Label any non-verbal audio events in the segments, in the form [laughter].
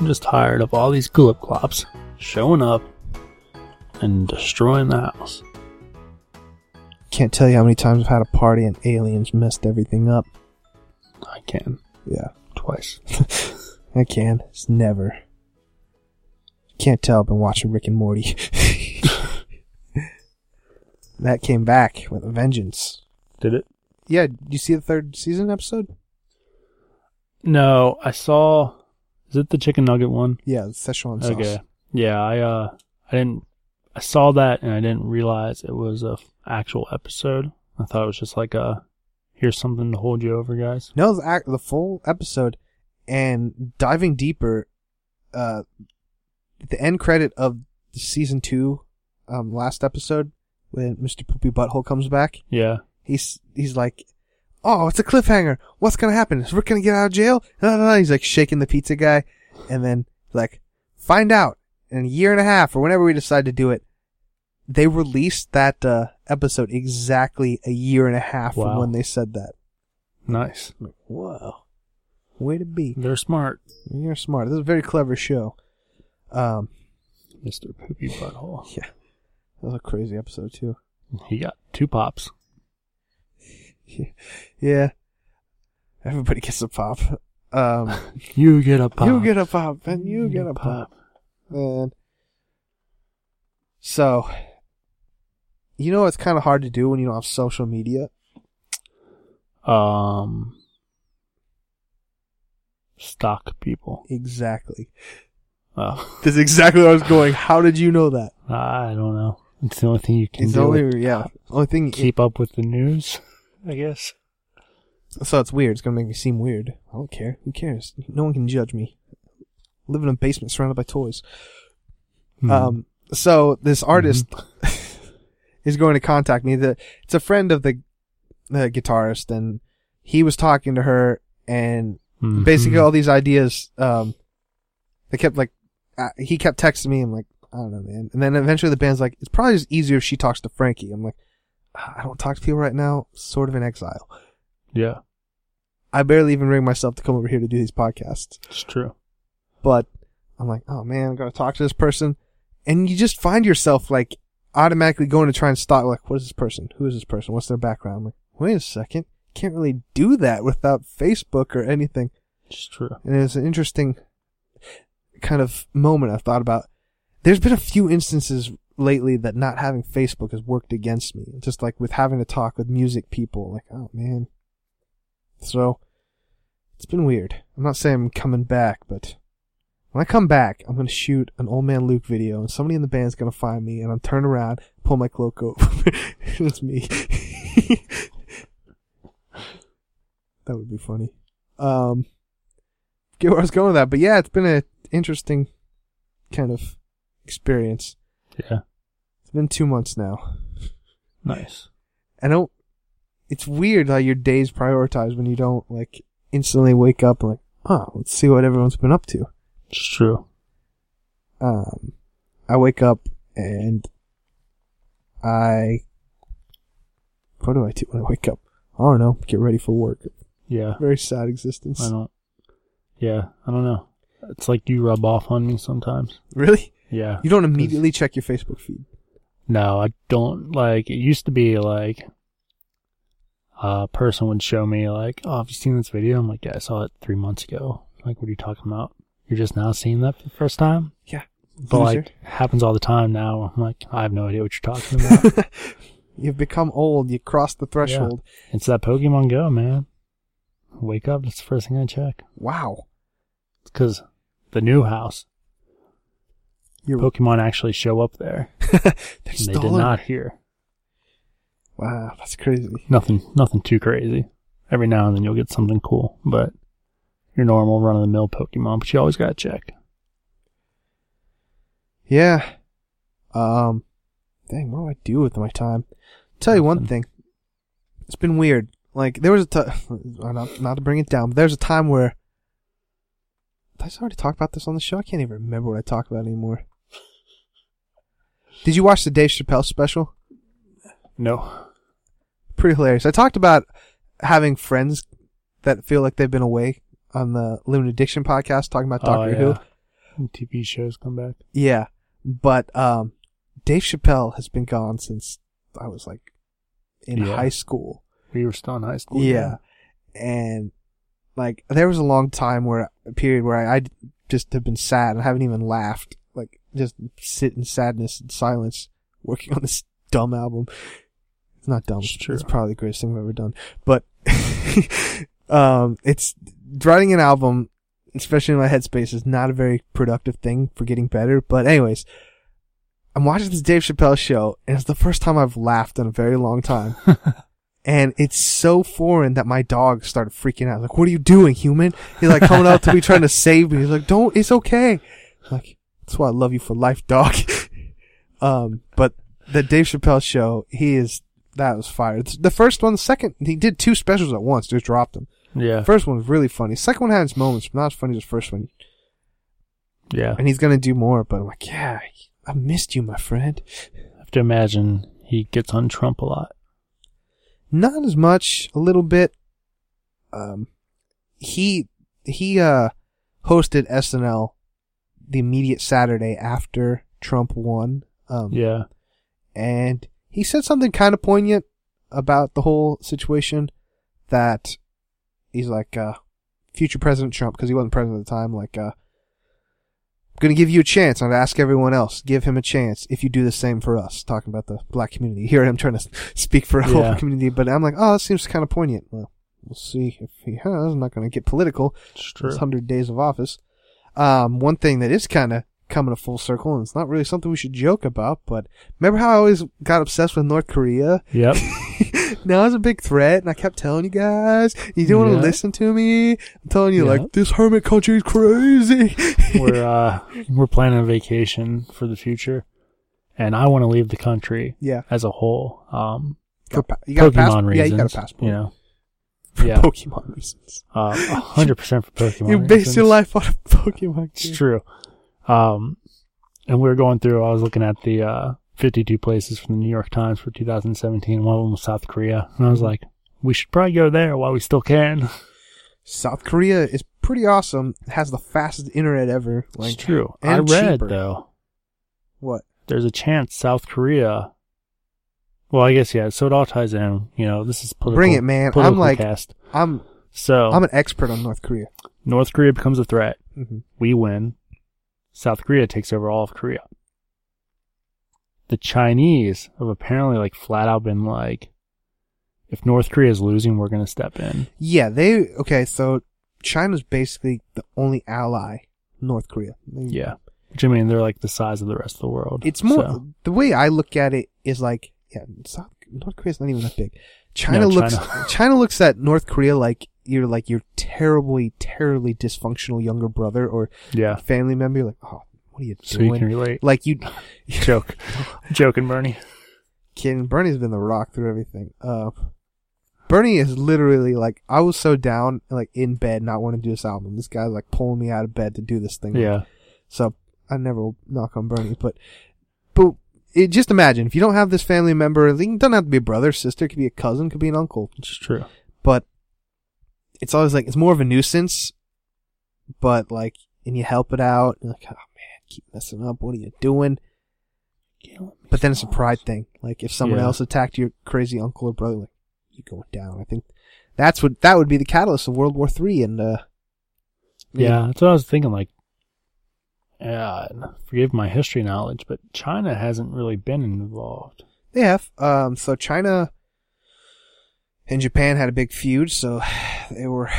I'm just tired of all these glip glops showing up and destroying the house. Can't tell you how many times I've had a party and aliens messed everything up. I can. Yeah, Twice. [laughs] I can. It's never. Can't tell. I've been watching Rick and Morty. [laughs] that came back with a vengeance. Did it? Yeah, did you see the third season episode? No, I saw. Is it the chicken nugget one? Yeah, the Szechuan sauce. Okay. Yeah, I uh, I didn't. I saw that and I didn't realize it was a f- actual episode. I thought it was just like a. Here's something to hold you over, guys. No, the, act, the full episode, and diving deeper, uh, the end credit of the season two, um, last episode, when Mr. Poopy Butthole comes back, Yeah. he's he's like, "Oh, it's a cliffhanger. What's gonna happen? Is Rick gonna get out of jail?" No, no, no. He's like shaking the pizza guy, and then like, find out in a year and a half or whenever we decide to do it. They released that uh, episode exactly a year and a half from when they said that. Nice. Like, Whoa, way to be! They're smart, You're smart. This is a very clever show. Um, Mr. Poopy Butthole. yeah, that was a crazy episode too. He got two pops. [laughs] Yeah, everybody gets a pop. Um, [laughs] You get a pop. you get a pop, and you get a pop, and so you know it's kind of hard to do when you don't have social media. Um. Stalk people. Exactly. Oh, [laughs] That's exactly where I was going. How did you know that? I don't know. It's the only thing you can It's do. only yeah, only thing. keep up with the news, I guess. So it's weird. It's gonna make me seem weird. I don't care. Who cares? No one can judge me. I Live in a basement surrounded by toys. Hmm. Um, so this artist [laughs] is going to contact me. The it's a friend of the the guitarist, and he was talking to her, and Mhm. basically all these ideas. Um, they kept like uh, he kept texting me. I'm like, I don't know, man. And then eventually the band's like, it's probably just easier if she talks to Frankie. I'm like, "Ah, I don't talk to people right now. Sort of in exile. Yeah, I barely even ring myself to come over here to do these podcasts. it's true. But I'm like, oh man, I gotta talk to this person. And you just find yourself like automatically going to try and stalk, like, what is this person? Who is this person? What's their background? I'm like, wait a second. Can't really do that without Facebook or anything. It's true. And it's an interesting kind of moment I've thought about. There's been a few instances lately that not having Facebook has worked against me. Just like with having to talk with music people, like, oh man. So, it's been weird. I'm not saying I'm coming back, but when I come back, I'm gonna shoot an old man Luke video and somebody in the band's gonna find me and I'm turn around, pull my cloak over. [laughs] it's me. [laughs] that would be funny. Um, get where I was going with that, but yeah, it's been an interesting kind of experience. Yeah, It's been two months now. nice. I don't. It's weird how your days prioritize when you don't like instantly wake up and like, oh, let's see what everyone's been up to. It's true. Um, I wake up and I. What do I do when I wake up? I don't know. Get ready for work. Yeah, Very sad existence. I don't. Yeah, I don't know. It's like you rub off on me sometimes. Really? Yeah. You don't immediately check your Facebook feed. No, I don't like. It used to be like a person would show me like, "Oh, have you seen this video?" I'm like, "Yeah, I saw it three months ago." Like, what are you talking about? You're just now seeing that for the first time? Yeah. But Loser. like, it happens all the time now. I'm like, I have no idea what you're talking about. [laughs] You've become old. You crossed the threshold. it's that Pokemon Go, man. Wake up. That's the first thing I check. Wow. It's because the new house, Pokemon actually show up there. [laughs] they did not here. Wow, that's crazy. Nothing, nothing too crazy. Every now and then you'll get something cool, but your normal run of the mill Pokemon, but you always gotta check. Yeah. Um. Dang, what do I do with my time? Tell you one thing. It's been weird. Like there was a time, [laughs] not not to bring it down, but there's a time where. Did I already talk about this on the show? I can't even remember what I talked about anymore. Did you watch the Dave Chappelle special? No. Pretty hilarious. I talked about having friends that feel like they've been away on the Limited Addiction podcast, talking about Doctor oh, Who. TV shows come back. Yeah, but um, Dave Chappelle has been gone since I was like in Yeah. high school. We were still in high school. Yeah, and like there was a long time where a period where I, I just have been sad and I haven't even laughed. Just sit in sadness and silence, working on this dumb album. It's not dumb. It's true. It's probably the greatest thing I've ever done. But [laughs] um, it's writing an album, especially in my headspace, is not a very productive thing for getting better. But anyways, I'm watching this Dave Chappelle show, and it's the first time I've laughed in a very long time. [laughs] and it's so foreign that my dog started freaking out. Like, what are you doing, human? He's like coming out to me trying to save me. He's like, don't, it's okay. I'm like, that's why I love you for life, dog. [laughs] um, but the Dave Chappelle show, he is, that was fire. It's The first one, the second, he did two specials at once, just dropped them. Yeah. First one was really funny. Second one had its moments, but not as funny as the first one. Yeah. And he's gonna do more, but I'm like, yeah, I missed you, my friend. I have to imagine he gets on Trump a lot. Not as much, a little bit. Um, he he uh hosted SNL the immediate Saturday after Trump won. Um, Yeah. and he said something kind of poignant about the whole situation. That he's like, uh, future President Trump, because he wasn't president at the time. Like, uh, I'm gonna give you a chance. I'd ask everyone else, give him a chance if you do the same for us. Talking about the black community. [laughs] Here I'm trying to [laughs] speak for a whole Yeah. community, but I'm like, oh, that seems kind of poignant. Well, we'll see if he has. I'm not gonna get political. It's true. It's 100 days of office. Um, one thing that is kind of coming a full circle, and it's not really something we should joke about, but remember how I always got obsessed with North Korea? Yep. [laughs] now it's a big threat, and I kept telling you guys, you didn't want to listen to me. I'm telling you, Yeah. like, this hermit country is crazy. [laughs] we're uh we're planning a vacation for the future, and I want to leave the country yeah. as a whole. Um, For pa- you got a Pokemon passport? reasons. Yeah, you got a passport. You know, For yeah. Pokemon reasons. uh, hundred percent for Pokemon. you base reasons. your life on a Pokemon It's game. true. Um, and we were going through. I was looking at the uh, 52 places from the New York Times for 2017. One of them was South Korea, and I was like, we should probably go there while we still can. South Korea is pretty awesome. It has the fastest internet ever. Like, it's true. I read cheaper. though. what? there's a chance South Korea. Well, I guess yeah. So it all ties in. You know, this is political. Bring it, man. I'm like, cast. I'm, So I'm an expert on North Korea. North Korea becomes a threat. hmm We win. South Korea takes over all of Korea. The Chinese have apparently like flat out been like, if North Korea is losing, we're gonna step in. Yeah, they okay. So China's basically the only ally North Korea. They- Yeah. Which I mean, they're like the size of the rest of the world. it's more So, the way I look at it is like yeah, South North Korea's not even that big. China No, looks China. [laughs] China. looks at North Korea like you're like your terribly terribly dysfunctional younger brother or yeah. family member. You're like, oh, what are you So you doing? can relate. like you, [laughs] Joke. Joking, Bernie. kidding. Bernie's been the rock through everything. Uh, Bernie is literally like, I was so down, like in bed, not wanting to do this album. This guy's like pulling me out of bed to do this thing. Yeah. So I never knock on Bernie, but but it, just imagine if you don't have this family member. It doesn't have to be a brother, sister. It could be a cousin, could be an uncle. It's true. But it's always like it's more of a nuisance. But like, and you help it out. You're like, oh man, keep messing up. What are you doing? But then it's a pride thing. Like if someone Yeah. else attacked your crazy uncle or brother, like you going down. I think that's what that would be the catalyst of World War Three. And uh, Yeah, that's what I was thinking. Like, yeah, forgive my history knowledge, but China hasn't really been involved. They have. Um, so China and Japan had a big feud, so [sighs] they were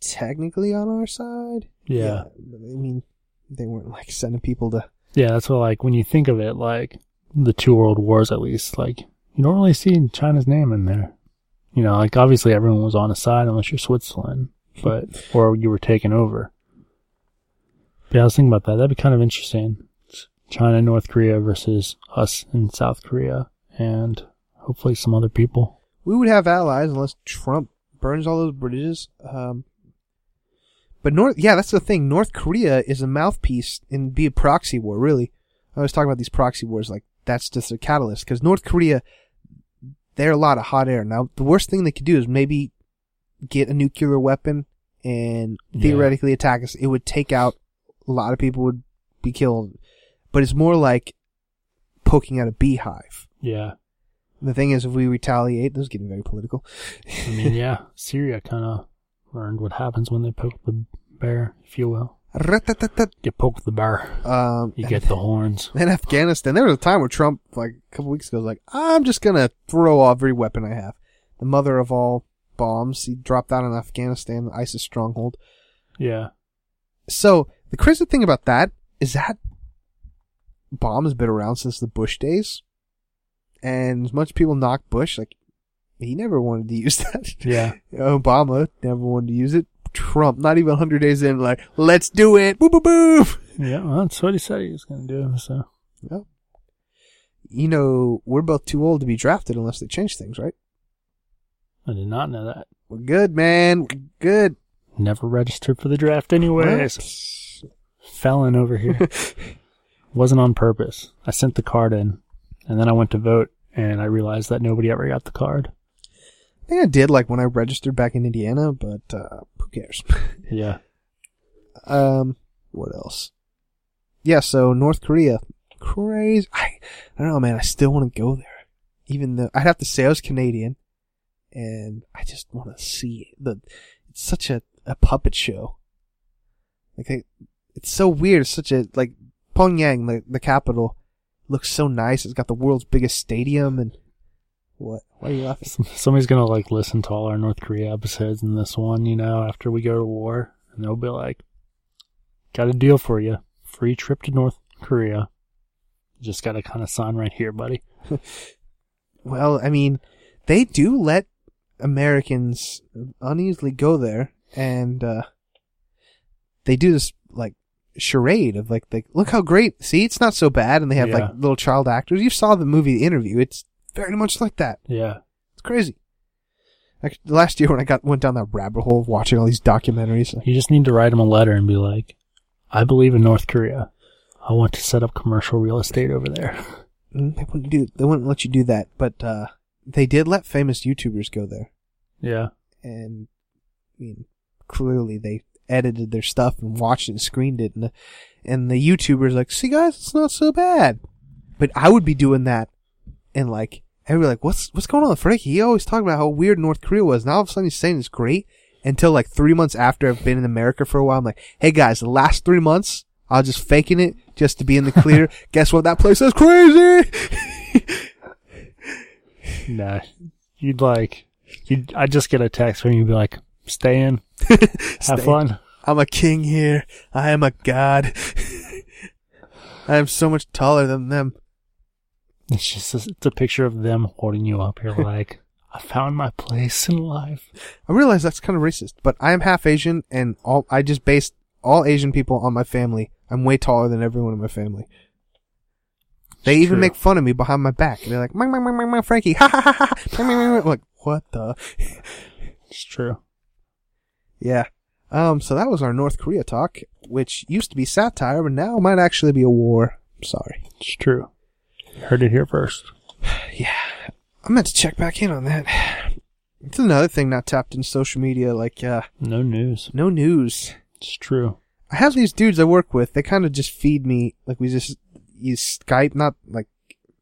technically on our side. Yeah. but I mean, they weren't like sending people to. Yeah, that's what, like, when you think of it, like, the two world wars at least, like, you don't really see China's name in there. You know, like, obviously everyone was on a side unless you're Switzerland, [laughs] but, or you were taken over. Yeah, I was thinking about that. That'd be kind of interesting. China, North Korea versus us in South Korea, and hopefully some other people. We would have allies unless Trump burns all those bridges. Um, but North, yeah, that's the thing. North Korea is a mouthpiece and be a proxy war. Really, I was talking about these proxy wars. Like that's just a catalyst because North Korea, they're a lot of hot air. Now, the worst thing they could do is maybe get a nuclear weapon and Yeah. theoretically attack us. It would take out a lot of people would be killed, but it's more like poking at a beehive. Yeah. The thing is, if we retaliate, this is getting very political. I mean, [laughs] yeah, Syria kind of learned what happens when they poke the bear, if you will. You poke the bear, Um, you get the horns. [laughs] in Afghanistan, there was a time where Trump, like a couple weeks ago, was like, "I'm just gonna throw every weapon I have." The mother of all bombs, he dropped out in Afghanistan, ISIS stronghold. Yeah. So the crazy thing about that is that bomb has been around since the Bush days, and as much people knock Bush, like he never wanted to [laughs] use that. Yeah. Obama never wanted to use it. Trump, not even 100 days in, like, let's do it. Boop, boop, boop. Yeah, well, that's what he said he was going to do, so. Yeah. You know, we're both too old to be drafted unless they change things, right? I did not know that. We're good, man. We're good. Never registered for the draft anyways. Felon over here. [laughs] Wasn't on purpose. I sent the card in, and then I went to vote, and I realized that nobody ever got the card. I think I did, like, when I registered back in Indiana, but, uh, who cares? [laughs] Yeah. Um, what else? Yeah, so North Korea, crazy. I, I don't know, man. I still want to go there, even though I'd have to say I was Canadian, and I just want to see it. the. It's such a a puppet show. Like, I, it's so weird. It's such a like Pyongyang, the the capital, looks so nice. It's got the world's biggest stadium, and what? Why are you laughing? Somebody's going to, like, listen to all our North Korea episodes in this one, you know, after we go to war, and they'll be like, got a deal for you. Free trip to North Korea. Just got to kind of sign right here, buddy. [laughs] Well, I mean, they do let Americans uneasily go there, and uh, they do this like charade of like, like, look how great. See, it's not so bad, and they have Yeah. like little child actors. You saw the movie The Interview. It's very much like that. Yeah. It's crazy. Like last year when I got went down that rabbit hole of watching all these documentaries, like, You just need to write them a letter and be like, I believe in North Korea. I want to set up commercial real estate over there. [laughs] mm, they wouldn't do. They wouldn't let you do that, but uh, they did let famous YouTubers go there. Yeah. and I mean, clearly they edited their stuff and watched it and screened it, and the, and the YouTubers like, see guys, it's not so bad. But I would be doing that, and like everybody like, what's what's going on with Frankie? He always talking about how weird North Korea was. Now all of a sudden he's saying it's great. Until like three months after I've been in America for a while, I'm like, hey guys, the last three months I was just faking it just to be in the clear. [laughs] Guess what? That place is crazy. Nah. You'd like, you'd, I'd just get a text from you and be like, stay in, [laughs] have fun. I'm a king here. I am a god. [laughs] I am so much taller than them. It's just, a, it's a picture of them holding you up. You're [laughs] like, I found my place in life. I realize that's kind of racist, but I am half Asian, and all I just based all Asian people on my family. I'm way taller than everyone in my family. They It's even true. make fun of me behind my back. They're like, "Mang, mang, mang, mang, mang, Frankie, ha ha ha ha." Like, what the? It's true. Yeah. Um. So that was our North Korea talk, which used to be satire, but now might actually be a war. Sorry. It's true. You heard it here first. [sighs] Yeah. I meant to check back in on that. It's another thing not tapped in social media, like uh, No news. no news. It's true. I have these dudes I work with. They kind of just feed me like we just use Skype, not like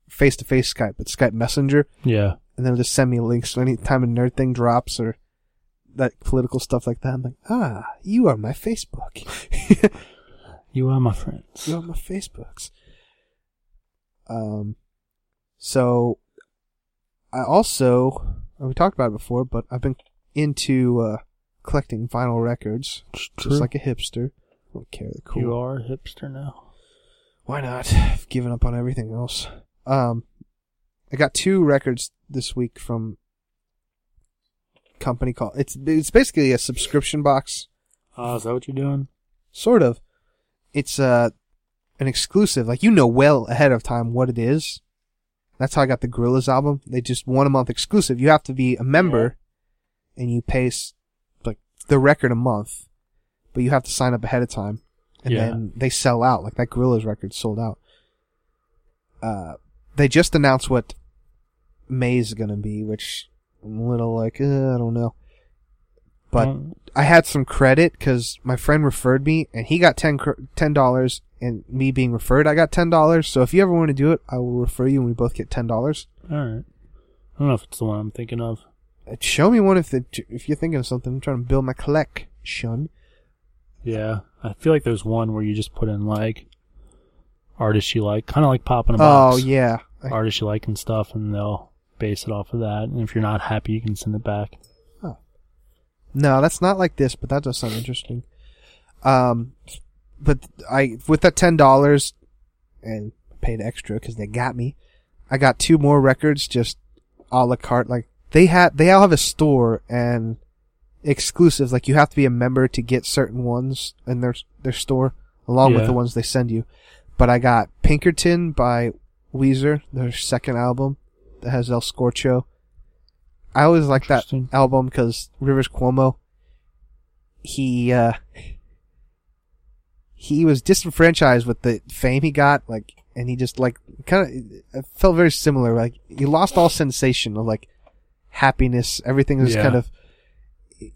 face to face Skype, but Skype Messenger, Yeah. and they'll just send me links anytime a nerd thing drops or that political stuff like that. I'm like, ah, you are my Facebook. [laughs] You are my friends. you are my Facebooks. Um, so I also we talked about it before, but I've been into uh, collecting vinyl records, It's just true. like a hipster. I don't care. They're cool. You are a hipster now. Why not? I've given up on everything else. Um, I got two records this week from company called it's it's basically a subscription box, Oh, is that what you're doing? sort of. It's uh an exclusive, like you know well ahead of time what it is. That's how I got the Gorillaz album. They just one a month exclusive. You have to be a member, and you pay like the record a month, but you have to sign up ahead of time, and Yeah. then they sell out. Like that Gorillaz record sold out. Uh, they just announced what May's gonna be, which I'm a little like uh, I don't know. But Mm, I had some credit because my friend referred me, and he got ten cr- ten dollars, and me being referred, I got ten dollars. So if you ever want to do it, I will refer you, and we both get ten dollars. all right. I don't know if it's the one I'm thinking of. Show me one if the, if you're thinking of something. I'm trying to build my collection. Yeah, I feel like there's one where you just put in like artists you like, kind of like popping a box. Oh yeah, artists you like and stuff, and they'll base it off of that. And if you're not happy, you can send it back. No, that's not like this, but that does sound interesting. Um, but I with that ten dollars and paid extra because they got me. I got two more records just a la carte. Like they had, they all have a store and exclusives. Like you have to be a member to get certain ones in their their store, along with the ones they send you. But I got Pinkerton by Weezer, their second album that has El Scorcho. I always like that album because Rivers Cuomo, he uh, he was disenfranchised with the fame he got, like, and he just like kind of felt very similar. Like he lost all sensation of like happiness. Everything was Yeah. kind of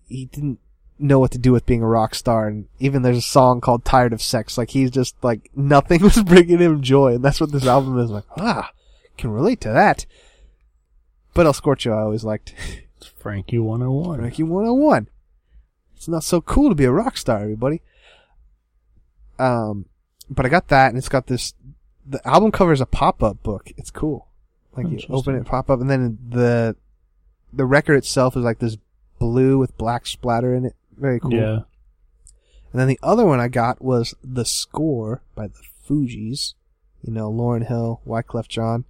he didn't know what to do with being a rock star, and even there's a song called "Tired of Sex." Like he's just like [laughs] nothing was bringing him joy, and that's what this album is like. Ah, can relate to that. But El Scorcho, I always liked. It's Frankie 101. Frankie 101. It's not so cool to be a rock star, everybody. Um, but I got that, and it's got this. The album cover is a pop-up book. It's cool. Like you open it, pop up, and then the the record itself is like this blue with black splatter in it. Very cool. Yeah. And then the other one I got was The Score by the Fugees. You know, Lauryn Hill, Wyclef Jean.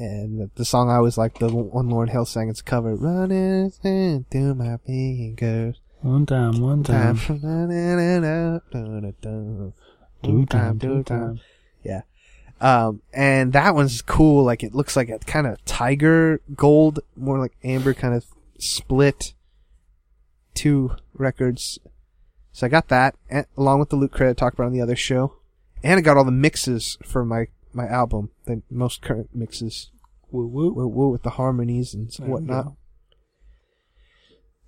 And the, song I always like, the one Lauryn Hill sang, it's a cover. Running through my fingers. One time, one Time. Two time, two time. Yeah. Um, and that one's cool. Like it looks like a kind of tiger gold, more like amber kind of split two records. So I got that and, along with the loot credit I talked about on the other show. And I got all the mixes for my, my album, the most current mixes. Woo woo. Woo woo with the harmonies and There whatnot.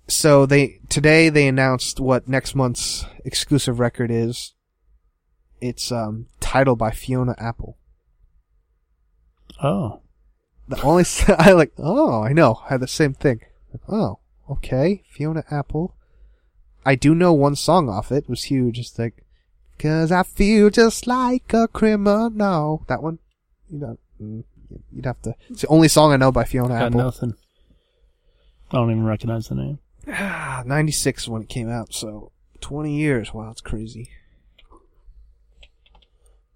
So they, today they announced what next month's exclusive record is. It's, um, titled by Fiona Apple. Oh. The only [laughs] I like. Oh, I know. I had the same thing. Oh, okay. Fiona Apple. I do know one song off it. It was huge. It's like, cause I feel just like a criminal. That one. You know, mm, you'd have to. It's the only song I know by Fiona Got Apple. nothing. I don't even recognize the name. Ah, Ninety six when it came out. So twenty years. Wow, it's crazy.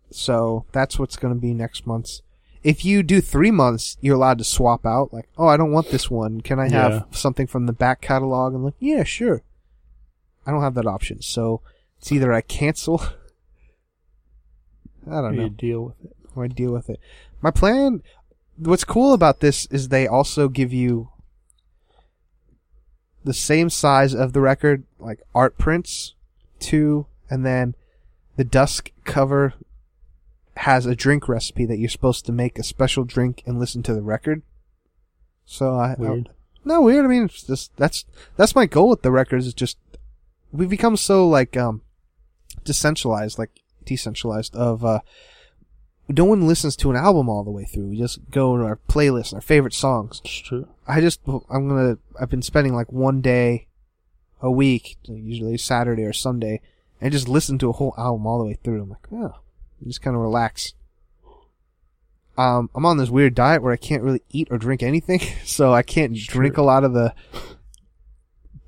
So that's what's going to be next month's. If you do three months, you're allowed to swap out. Like, oh, I don't want this one. Can I have Yeah. something from the back catalog? And like, yeah, sure. I don't have that option. So it's either I cancel. I don't do know you deal with it? or I deal with it. My plan. What's cool about this is they also give you the same size of the record, like art prints, two, and then the dusk cover has a drink recipe that you're supposed to make a special drink and listen to the record. So I, I Weird. no weird. I mean, it's just that's that's my goal with the records. Is just we've become so like um decentralized, like decentralized. Of uh, no one listens to an album all the way through. We just go to our playlist, our favorite songs. It's true. I just I'm gonna I've been spending like one day a week, usually Saturday or Sunday, and just listen to a whole album all the way through. I'm like, oh, just kind of relax. Um, I'm on this weird diet where I can't really eat or drink anything, [laughs] so I can't It's drink true. a lot of the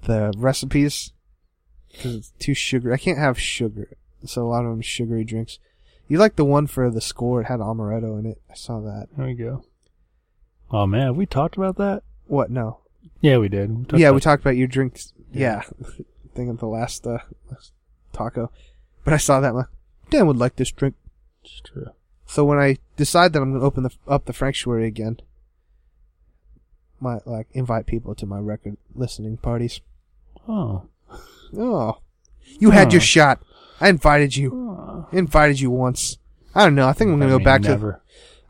the recipes because it's too sugary. I can't have sugar, so a lot of them sugary drinks. You like the one for the score? It had amaretto in it. I saw that. There we go. Oh man, have we talked about that? What? No. Yeah, we did. We yeah, we talked about your drinks. Yeah. Yeah, [laughs] thing of the last, uh, taco. But I saw that. I'm like, Dan would like this drink. It's true. So when I decide that I'm going to open the, up the Franctuary again, my like invite people to my record listening parties. Oh. Oh, you had your shot. I invited you. I invited you once. I don't know. I think I'm going to go back to. never.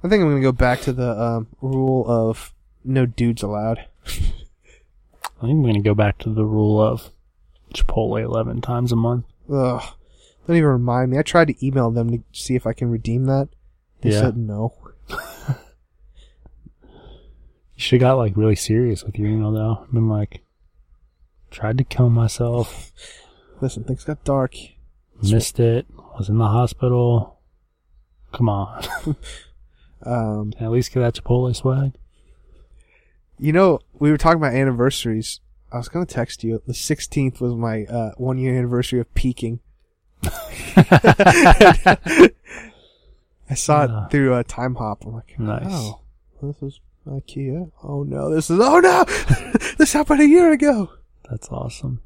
I think I'm going to go back to the um, rule of no dudes allowed. I think I'm gonna go back to the rule of Chipotle eleven times a month. Ugh. Don't even remind me. I tried to email them to see if I can redeem that. They Yeah. said no. [laughs] You should got like really serious with your email though. I've been like, tried to kill myself, Listen, things got dark. missed it, was in the hospital. Come on, [laughs] Um, at least get that Chipotle swag. you know, we were talking about anniversaries. I was gonna text you. The 16th was my uh, one year anniversary of peaking. [laughs] I saw it through a Timehop. I'm like, Nice. oh, this is IKEA. Oh no, this is oh no, [laughs] this happened a year ago. That's awesome.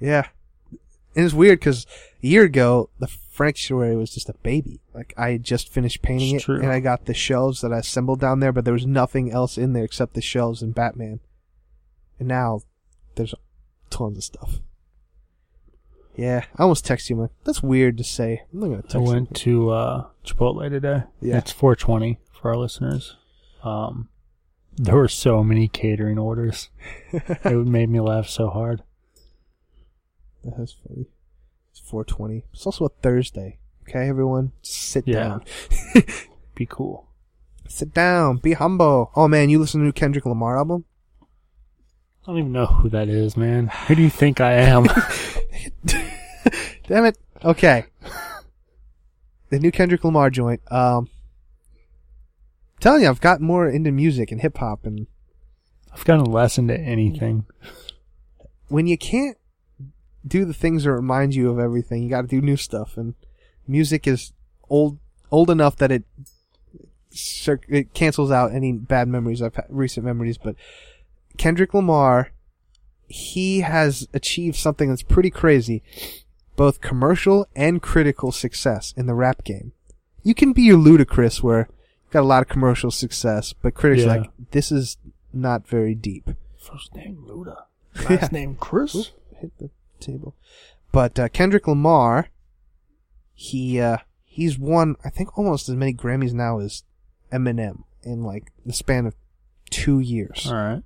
Yeah, and it's weird because a year ago the sanctuary was just a baby. Like I had just finished painting It's it, true. and I got the shelves that I assembled down there, but there was nothing else in there except the shelves and Batman. And now there's tons of stuff. Yeah, I almost texted you. That's weird to say. I'm not gonna text I you. went to uh, Chipotle today. Yeah. It's 420 for our listeners. Um, there were so many catering orders. [laughs] it made me laugh so hard. That's funny. It's 420. It's also a Thursday. Okay, everyone, sit Yeah. down. [laughs] Be cool. Sit down. Be humble. Oh man, you listen to the new Kendrick Lamar album? I don't even know who that is, man. Who do you think I am? [laughs] Damn it. Okay. the new Kendrick Lamar joint. Um, telling you, I've gotten more into music and hip hop, and I've gotten less into anything. when you can't do the things that remind you of everything, you got to do new stuff. And music is old, old enough that it it cancels out any bad memories I've had, recent memories. But Kendrick Lamar, he has achieved something that's pretty crazy, both commercial and critical success in the rap game. You can be your Ludacris where got a lot of commercial success, but critics are Yeah. like this is not very deep. First name Luda. Yeah. [laughs] Last name Chris. hit the table. But uh, Kendrick Lamar, he uh, he's won I think almost as many Grammys now as Eminem in like the span of two years. All right.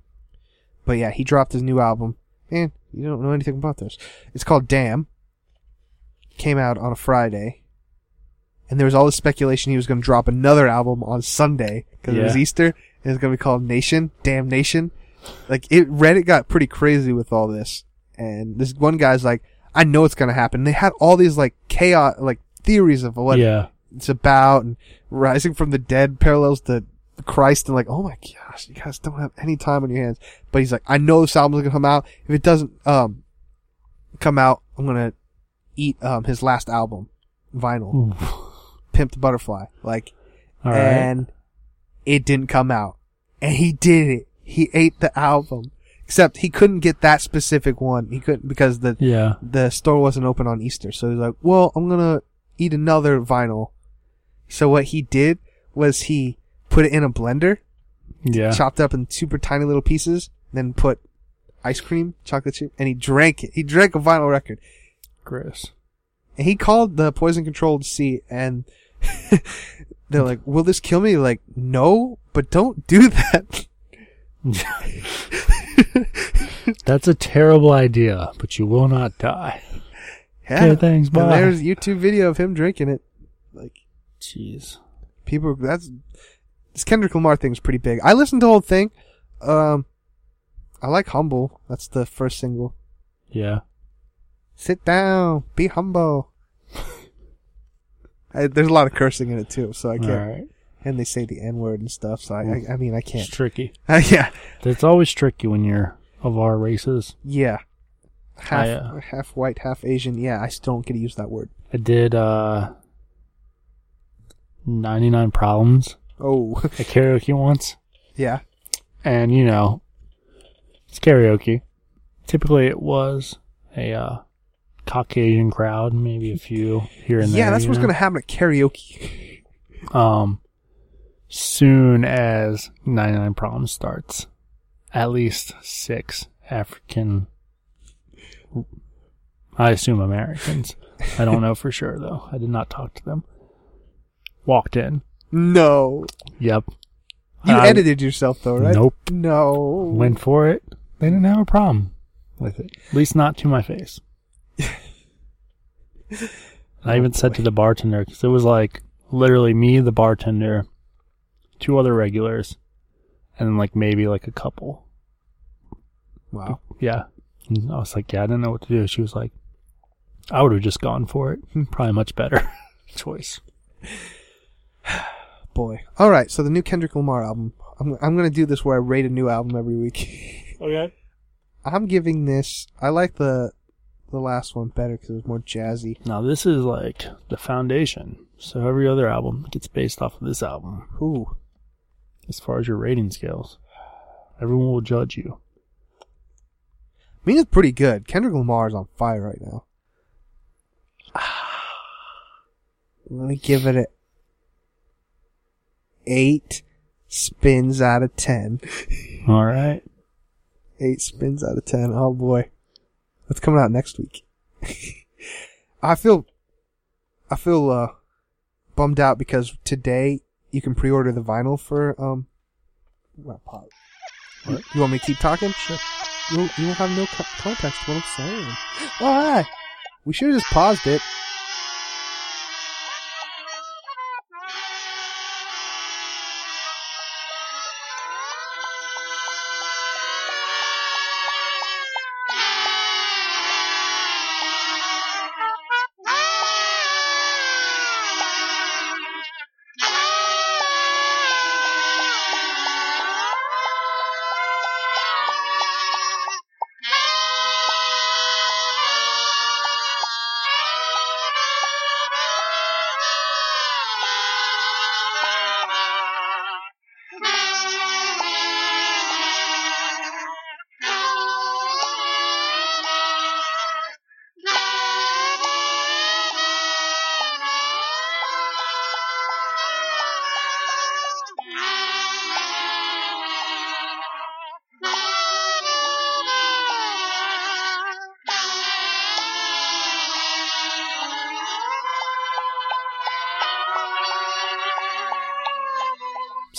But yeah, he dropped his new album. And you don't know anything about this. It's called Damn. Came out on a Friday. And there was all this speculation he was going to drop another album on Sunday because it was Easter. And it's going to be called Nation, Damn Nation. Like it, Reddit got pretty crazy with all this. And this one guy's like, I know it's going to happen. They had all these like chaos, like theories of what yeah. it's about and rising from the dead parallels to Christ and like, oh my gosh, you guys don't have any time on your hands. But he's like, I know this album's gonna come out. If it doesn't, um, come out, I'm gonna eat, um, his last album, vinyl. Pimped Butterfly. Like, All right. and it didn't come out. And he did it. He ate the album. Except he couldn't get that specific one. He couldn't because the yeah. the store wasn't open on Easter. So he's like, well, I'm gonna eat another vinyl. So what he did was he put it in a blender, Yeah. chopped up in super tiny little pieces, then put ice cream, chocolate chip, and he drank it. He drank a vinyl record. Chris. And he called the poison control to see, and [laughs] they're like, will this kill me? Like, no, but don't do that. [laughs] That's a terrible idea, but you will not die. Yeah. Okay, thanks. And Bye. there's a YouTube video of him drinking it. Like, Jeez. people that's this Kendrick Lamar thing's pretty big. I listened to the whole thing. Um I like Humble. That's the first single. Yeah. Sit down, be humble. [laughs] I, there's a lot of cursing in it too, so I can't. right. And they say the N word and stuff, so I, I, I mean, I can't. It's tricky. [laughs] Uh, yeah, It's always tricky when you're of our races. yeah. Half I, uh, half white, half Asian. Yeah, I still don't get to use that word. I did uh 99 problems Oh, [laughs] at karaoke once. yeah. And you know, it's karaoke. Typically it was a uh Caucasian crowd, maybe a few here and there. Yeah, that's what's gonna happen at karaoke. um soon as 99 problems starts at least six african i assume americans i don't know for sure though i did not talk to them walked in No, yep you I edited yourself though, right? Nope. No. went for it They didn't have a problem with it. At least not to my face. I even said to the bartender because it was like literally me, the bartender, two other regulars, and then like maybe like a couple. Wow. Yeah. And I was like, yeah, I didn't know what to do. She was like, I would have just gone for it. [laughs] Probably much better [laughs] choice. [sighs] Boy. All right. So the new Kendrick Lamar album. I'm I'm gonna do this where I rate a new album every week. [laughs] Okay. I'm giving this. I like the the last one better because it was more jazzy. Now this is like the foundation. So every other album gets based off of this album Ooh. as far as your rating scales. Everyone will judge you. I mean, it's pretty good. Kendrick Lamar is on fire right now. [sighs] Let me give it a eight spins out of ten. [laughs] All right. Eight spins out of ten. Oh boy, that's coming out next week. [laughs] I feel, I feel uh, bummed out because today you can pre-order the vinyl for um. What? pause. What? You want me to keep talking? Sure. You don't, you don't have no co- context to what I'm saying. [gasps] Why? We should have just paused it.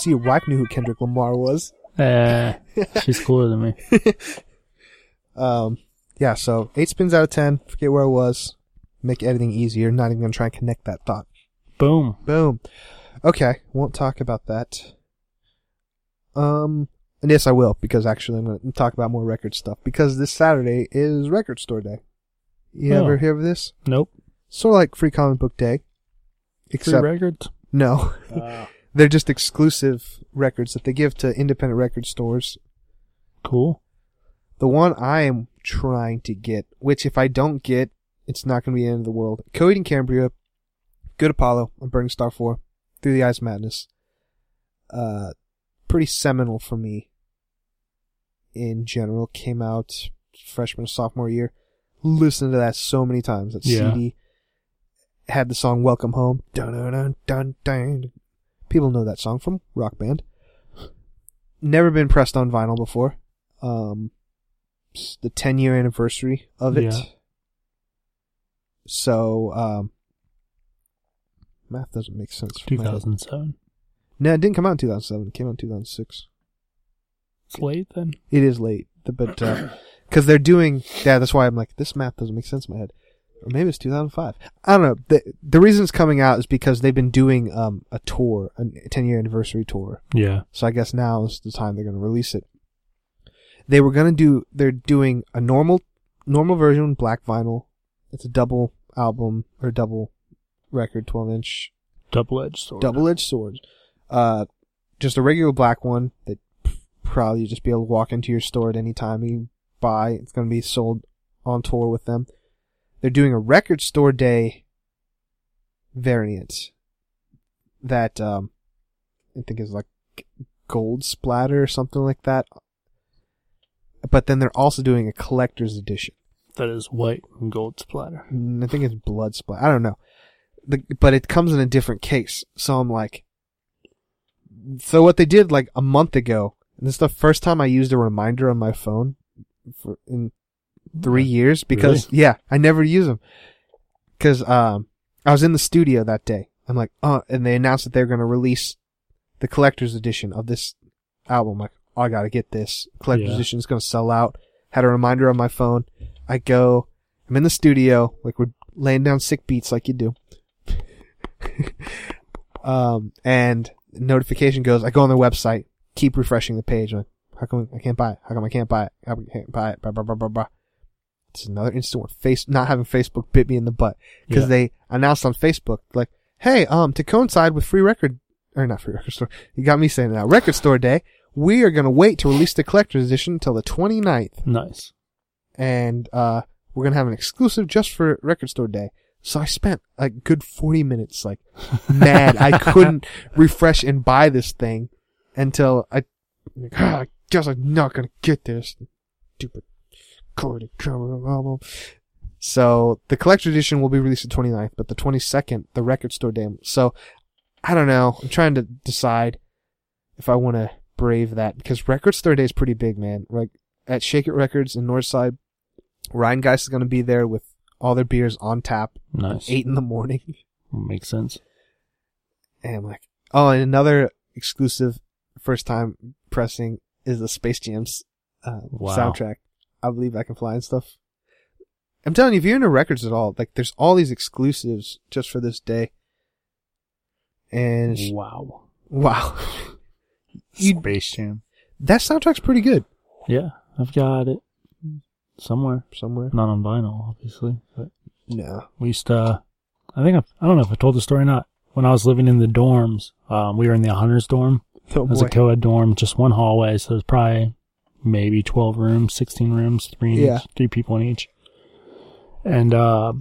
See, your wife knew who Kendrick Lamar was. Uh, she's cooler than me. [laughs] Um, yeah, so eight spins out of ten. Forget where I was. Make editing easier. Not even gonna try and connect that thought. Boom. Boom. Okay, won't talk about that. Um, and yes, I will because actually I'm gonna talk about more record stuff because this Saturday is Record Store Day. You Oh. ever hear of this? Nope. Sort of like Free Comic Book Day, Free except records. no, Uh, [laughs] they're just exclusive records that they give to independent record stores cool. The one I am trying to get, which if I don't get, it's not going to be the end of the world. Coheed and Cambria, Good Apollo, I'm Burning Star 4, Through the Eyes of Madness. Uh, pretty seminal for me in general. Came out freshman, sophomore year. Listened to that so many times. That Yeah. CD had the song Welcome Home. Dun, dun, dun, dun, dun. People know that song from Rock Band. Never been pressed on vinyl before. Um, the 10 year anniversary of it. Yeah. So, um, math doesn't make sense. for my head. 2007. No, it didn't come out in 2007. It came out in 2006. It's late then. It is late, but, uh, cause they're doing, yeah, that's why I'm like, this math doesn't make sense in my head. Or maybe it's 2005. I don't know. The, the reason it's coming out is because they've been doing, um, a tour, a 10 year anniversary tour. Yeah. So I guess now is the time they're going to release it. They were going to do, they're doing a normal, normal version, black vinyl. It's a double album or double record, 12 inch, Double edged sword. double edged sword. Uh, just a regular black one that probably just be able to walk into your store at any time you buy. It's going to be sold on tour with them. They're doing a record store day variant that, um, I think is like gold splatter or something like that. But then they're also doing a collector's edition. That is white and gold splatter. Mm, I think it's blood splatter. I don't know. The, but it comes in a different case. So I'm like, so what they did like a month ago, and this is the first time I used a reminder on my phone for in three years because yeah, I never use them. Cause, um, I was in the studio that day. I'm like, oh, and they announced that they're going to release the collector's edition of this album. I'm like, oh, I gotta get this. Collector's Yeah. edition is gonna sell out. Had a reminder on my phone. I go, I'm in the studio, like we're laying down sick beats like you do. [laughs] um, and notification goes, I go on their website, keep refreshing the page. I'm like, how come I can't buy it? How come I can't buy it? How come I can't buy it? Blah, blah, blah, blah, blah. It's another instant where face, not having Facebook bit me in the butt. Cause Yeah. they announced on Facebook, like, hey, um, to coincide with free record, or not free record store, you got me saying that record store day, we are gonna wait to release the collector's edition until the 29th. Nice. And, uh, we're gonna have an exclusive just for record store day. So I spent a good 40 minutes, like, mad. I couldn't [laughs] refresh and buy this thing until I, like, [sighs] ah, I guess I'm not gonna get this stupid Cover album. So the collector edition will be released the 29th, but the 22nd, the record store day. So I don't know. I'm trying to decide if I want to brave that because record store day is pretty big, man. Like at Shake It Records in Northside, Rhinegeist is going to be there with all their beers on tap at Nice. eight in the morning. [laughs] Makes sense. And I'm like, oh, and another exclusive first time pressing is the Space Jams uh, Wow. soundtrack. I believe I can fly and stuff. I'm telling you, if you're into records at all, like there's all these exclusives just for this day. And Wow. wow, [laughs] You- Space Jam. that soundtrack's pretty good. Yeah, I've got it somewhere. Somewhere. Not on vinyl, obviously, but No. we used to. I think I, I don't know if I told the story or not. When I was living in the dorms, um, we were in the Hunters dorm. Oh It was boy. a co-ed dorm, just one hallway, so there's probably maybe 12 rooms, 16 rooms, three, Yeah. each, three people in each. And, uh,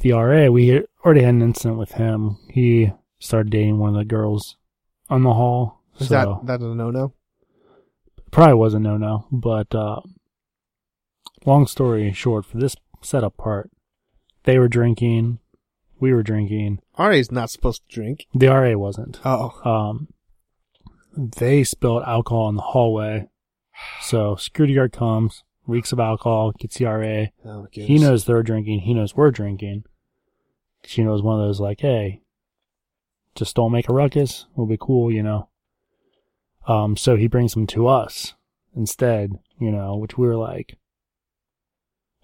the RA, we already had an incident with him. He started dating one of the girls on the hall. Is so that that's a no no? probably was a no-no, but, uh, long story short, for this setup part, they were drinking, we were drinking, RA's not supposed to drink. the RA wasn't. Oh. um, they spilled alcohol in the hallway. So security guard comes, reeks of alcohol, gets the RA. oh He knows they're drinking. He knows we're drinking. She knows one of those like, hey, just don't make a ruckus. We'll be cool, you know. Um, so he brings them to us instead, you know, which we were like,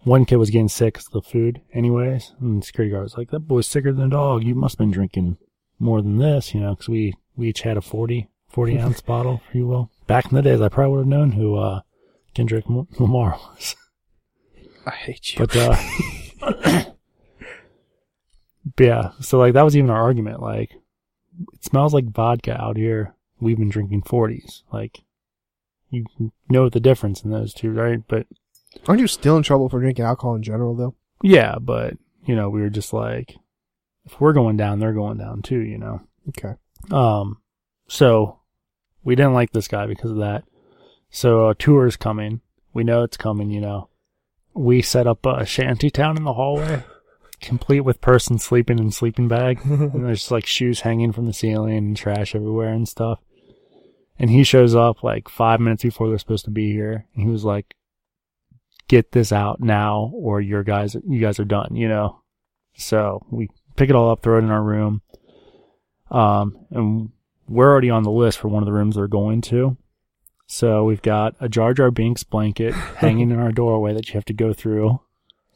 one kid was getting sick of the food anyways. And the security guard was like, that boy's sicker than a dog. You must have been drinking more than this, you know, 'cause we, we each had a 40, 40 ounce bottle, if you will. Back in the days, I probably would have known who, uh, Kendrick Lam- Lamar was. I hate you. But uh but [laughs] yeah, so like that was even our argument. Like it smells like vodka out here. We've been drinking forties. Like you know the difference in those two, right? But Aren't you still in trouble for drinking alcohol in general though? yeah, but you know, we were just like if we're going down, they're going down too, you know. Okay. Um so we didn't like this guy because of that. So a tour is coming. We know it's coming, you know. We set up a shanty town in the hallway, [sighs] complete with person sleeping in sleeping bag. [laughs] and there's like shoes hanging from the ceiling and trash everywhere and stuff. And he shows up like five minutes before they're supposed to be here. And he was like, get this out now or your guys, you guys are done, you know? So we pick it all up, throw it in our room. Um, and we're already on the list for one of the rooms they're going to. So we've got a Jar Jar Binks blanket [laughs] hanging in our doorway that you have to go through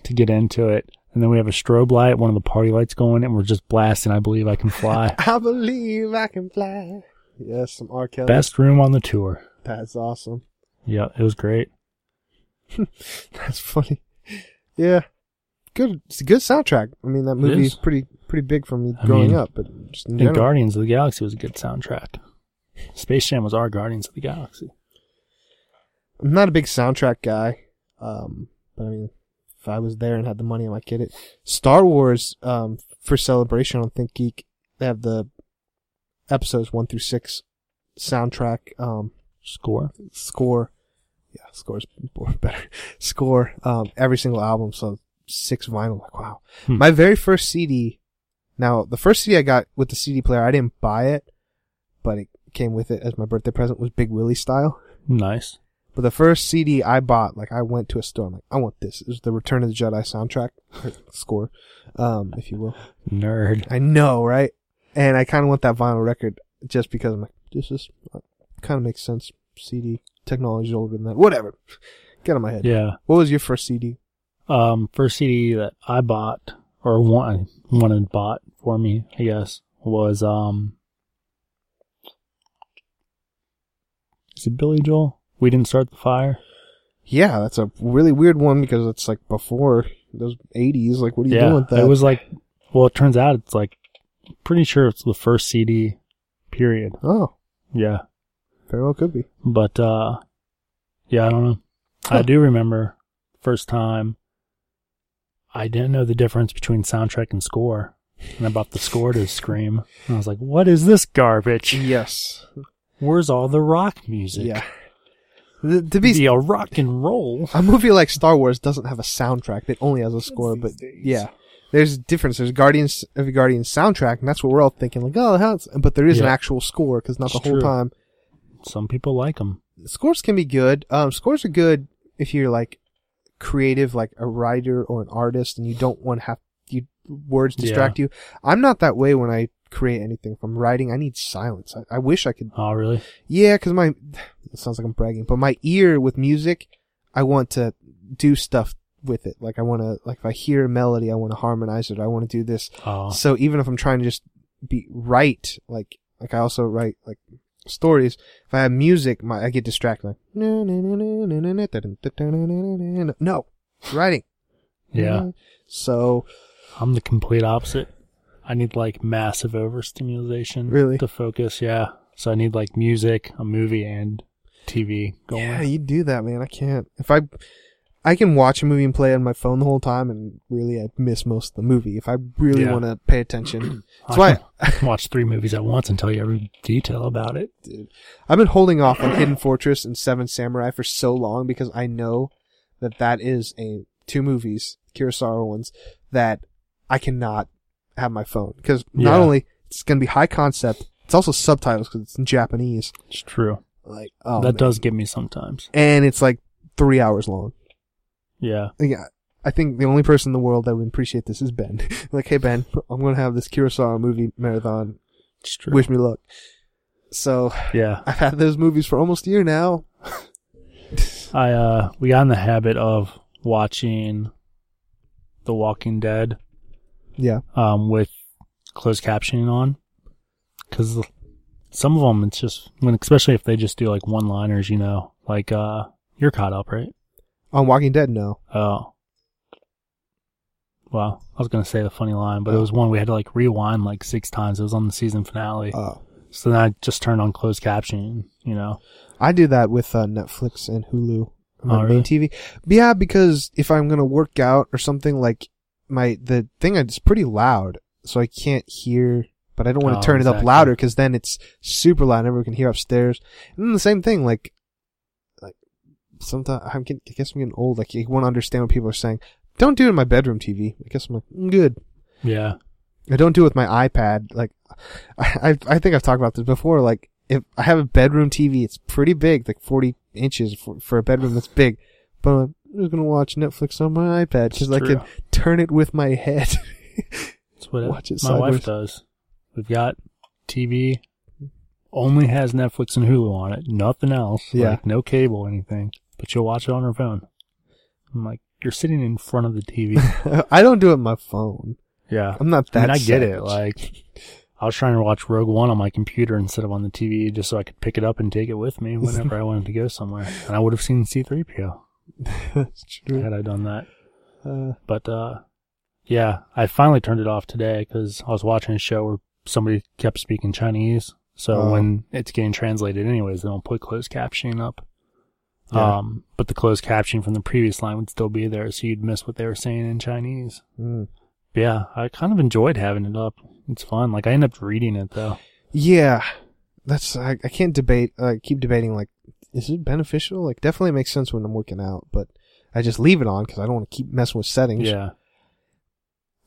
to get into it. And then we have a strobe light, one of the party lights going, and we're just blasting I Believe I Can Fly. [laughs] I believe I can fly. Yes, some R. Kelly. Best room on the tour. That's awesome. Yeah, it was great. [laughs] That's funny. Yeah. Good. It's a good soundtrack. I mean, that movie is. is pretty pretty big for me I growing mean, up, but just in general. Guardians of the Galaxy was a good soundtrack. Space Jam was our Guardians of the Galaxy. I'm not a big soundtrack guy, um, but I mean, if I was there and had the money, I might get it. Star Wars, um, for celebration on Think Geek, they have the episodes one through six soundtrack, um, Score. score. Yeah, score's [laughs] better. Score, um, every single album, so six vinyl. Like, wow. Hmm. My very first CD. Now, the first CD I got with the CD player, I didn't buy it, but it came with it as my birthday present. Was Big Willie style. Nice. But the first CD I bought, like I went to a store, I'm like, I want this. It was the Return of the Jedi soundtrack [laughs] score, um, if you will. Nerd. I know, right? And I kind of want that vinyl record just because I'm like, this is kind of makes sense. CD technology is older than that. Whatever. Get out of my head. Yeah. What was your first CD? Um, first CD that I bought or one wanted bought for me, I guess, was um. Is it Billy Joel? We didn't start the fire. Yeah, that's a really weird one because it's like before those 80s. Like, what are you yeah, doing with that? it was like. Well, it turns out it's like, pretty sure it's the first CD. Period. oh, Yeah, very well could be. but uh, yeah, I don't know. I do remember first time. I didn't know the difference between soundtrack and score, and I bought the score to Scream. And I was like, "What is this garbage? Yes. Where's all the rock music? Yeah. The, to be a rock and roll." a movie like Star Wars doesn't have a soundtrack; it only has a score. But yeah, there's a difference. There's Guardians of the Guardians soundtrack, and that's what we're all thinking. Like, oh, how? But there is an actual score because not It's the whole true. time. Some people like them. Scores can be good. Um, scores are good if you're like creative, like a writer or an artist, and you don't want to have you words distract you. I'm not that way when I create anything. If I'm writing, I need silence. I, I wish I could Oh, really? Yeah, because my [sighs] it sounds like I'm bragging, but my ear with music, I want to do stuff with it. Like I want to, like if I hear a melody, I want to harmonize it. I want to do this. Oh, So even if I'm trying to just be right, like like I also write like stories. If I have music, my I get distracted. Like no writing. yeah. So I'm the complete opposite. I need like massive overstimulation. Really? To focus, yeah. So I need like music, a movie, and TV going. Yeah, you do that, man. I can't. If I, I can watch a movie and play it on my phone the whole time, and really I miss most of the movie. If I really Yeah. want to pay attention, [clears throat] that's I why I can watch three movies at once and tell you every detail about it. I've been holding off on Hidden Fortress and Seven Samurai for so long because I know that that is a two movies, Kurosawa ones, that I cannot have my phone because not Yeah. only it's going to be high concept, it's also subtitles because it's in Japanese. It's true. Like oh, that man. does get me sometimes. and it's like three hours long. Yeah. Yeah. I think the only person in the world that would appreciate this is Ben. [laughs] like, hey Ben, I'm gonna have this Kurosawa movie marathon. It's true. Wish me luck. So yeah. I've had those movies for almost a year now. I uh we got in the habit of watching The Walking Dead Yeah. um with closed captioning on cuz some of them it's just when especially if they just do like one-liners, you know, like uh you're caught up, right? On Walking Dead, no. Oh. Well, I was gonna say the funny line, but it was one we had to like rewind like six times. It was on the season finale, Oh. so then I just turned on closed captioning. You know, I do that with uh, Netflix and Hulu on Oh, really? main TV. But yeah, because if I'm gonna work out or something, like my the thing is pretty loud, so I can't hear. But I don't want to Oh, turn it up louder because then it's super loud. and Everyone can hear upstairs. And then the same thing, like sometimes I'm getting, I guess I'm getting old. Like you want to understand what people are saying. Don't do it in my bedroom TV. I guess I'm like, "Mm, good. yeah, I don't do it with my iPad. Like, I, I think I've talked about this before. Like, if I have a bedroom TV, it's pretty big, like 40 inches for, for a bedroom that's big. But I'm just gonna watch Netflix on my iPad because I can turn it with my head. That's what [laughs] Watch it my wife does. We've got TV, only has Netflix and Hulu on it, nothing else. Yeah. like no cable anything. But she'll watch it on her phone. I'm like, you're sitting in front of the TV. [laughs] I don't do it on my phone. yeah, I'm not I that. mean, I get it. Like, I was trying to watch Rogue One on my computer instead of on the TV, just so I could pick it up and take it with me whenever I wanted to go somewhere, [laughs] and I would have seen C-3PO that's true. had I done that. Uh, But uh, yeah, I finally turned it off today because I was watching a show where somebody kept speaking Chinese. So Oh. when it's getting translated, anyways, they don't put closed captioning up. Yeah. Um, but the closed captioning from the previous line would still be there, so you'd miss what they were saying in Chinese. mm. Yeah, I kind of enjoyed having it up. It's fun. Like I end up reading it though. Yeah, that's I, I can't debate. I keep debating like, is it beneficial? Like, definitely makes sense when I'm working out, but I just leave it on because I don't want to keep messing with settings. Yeah.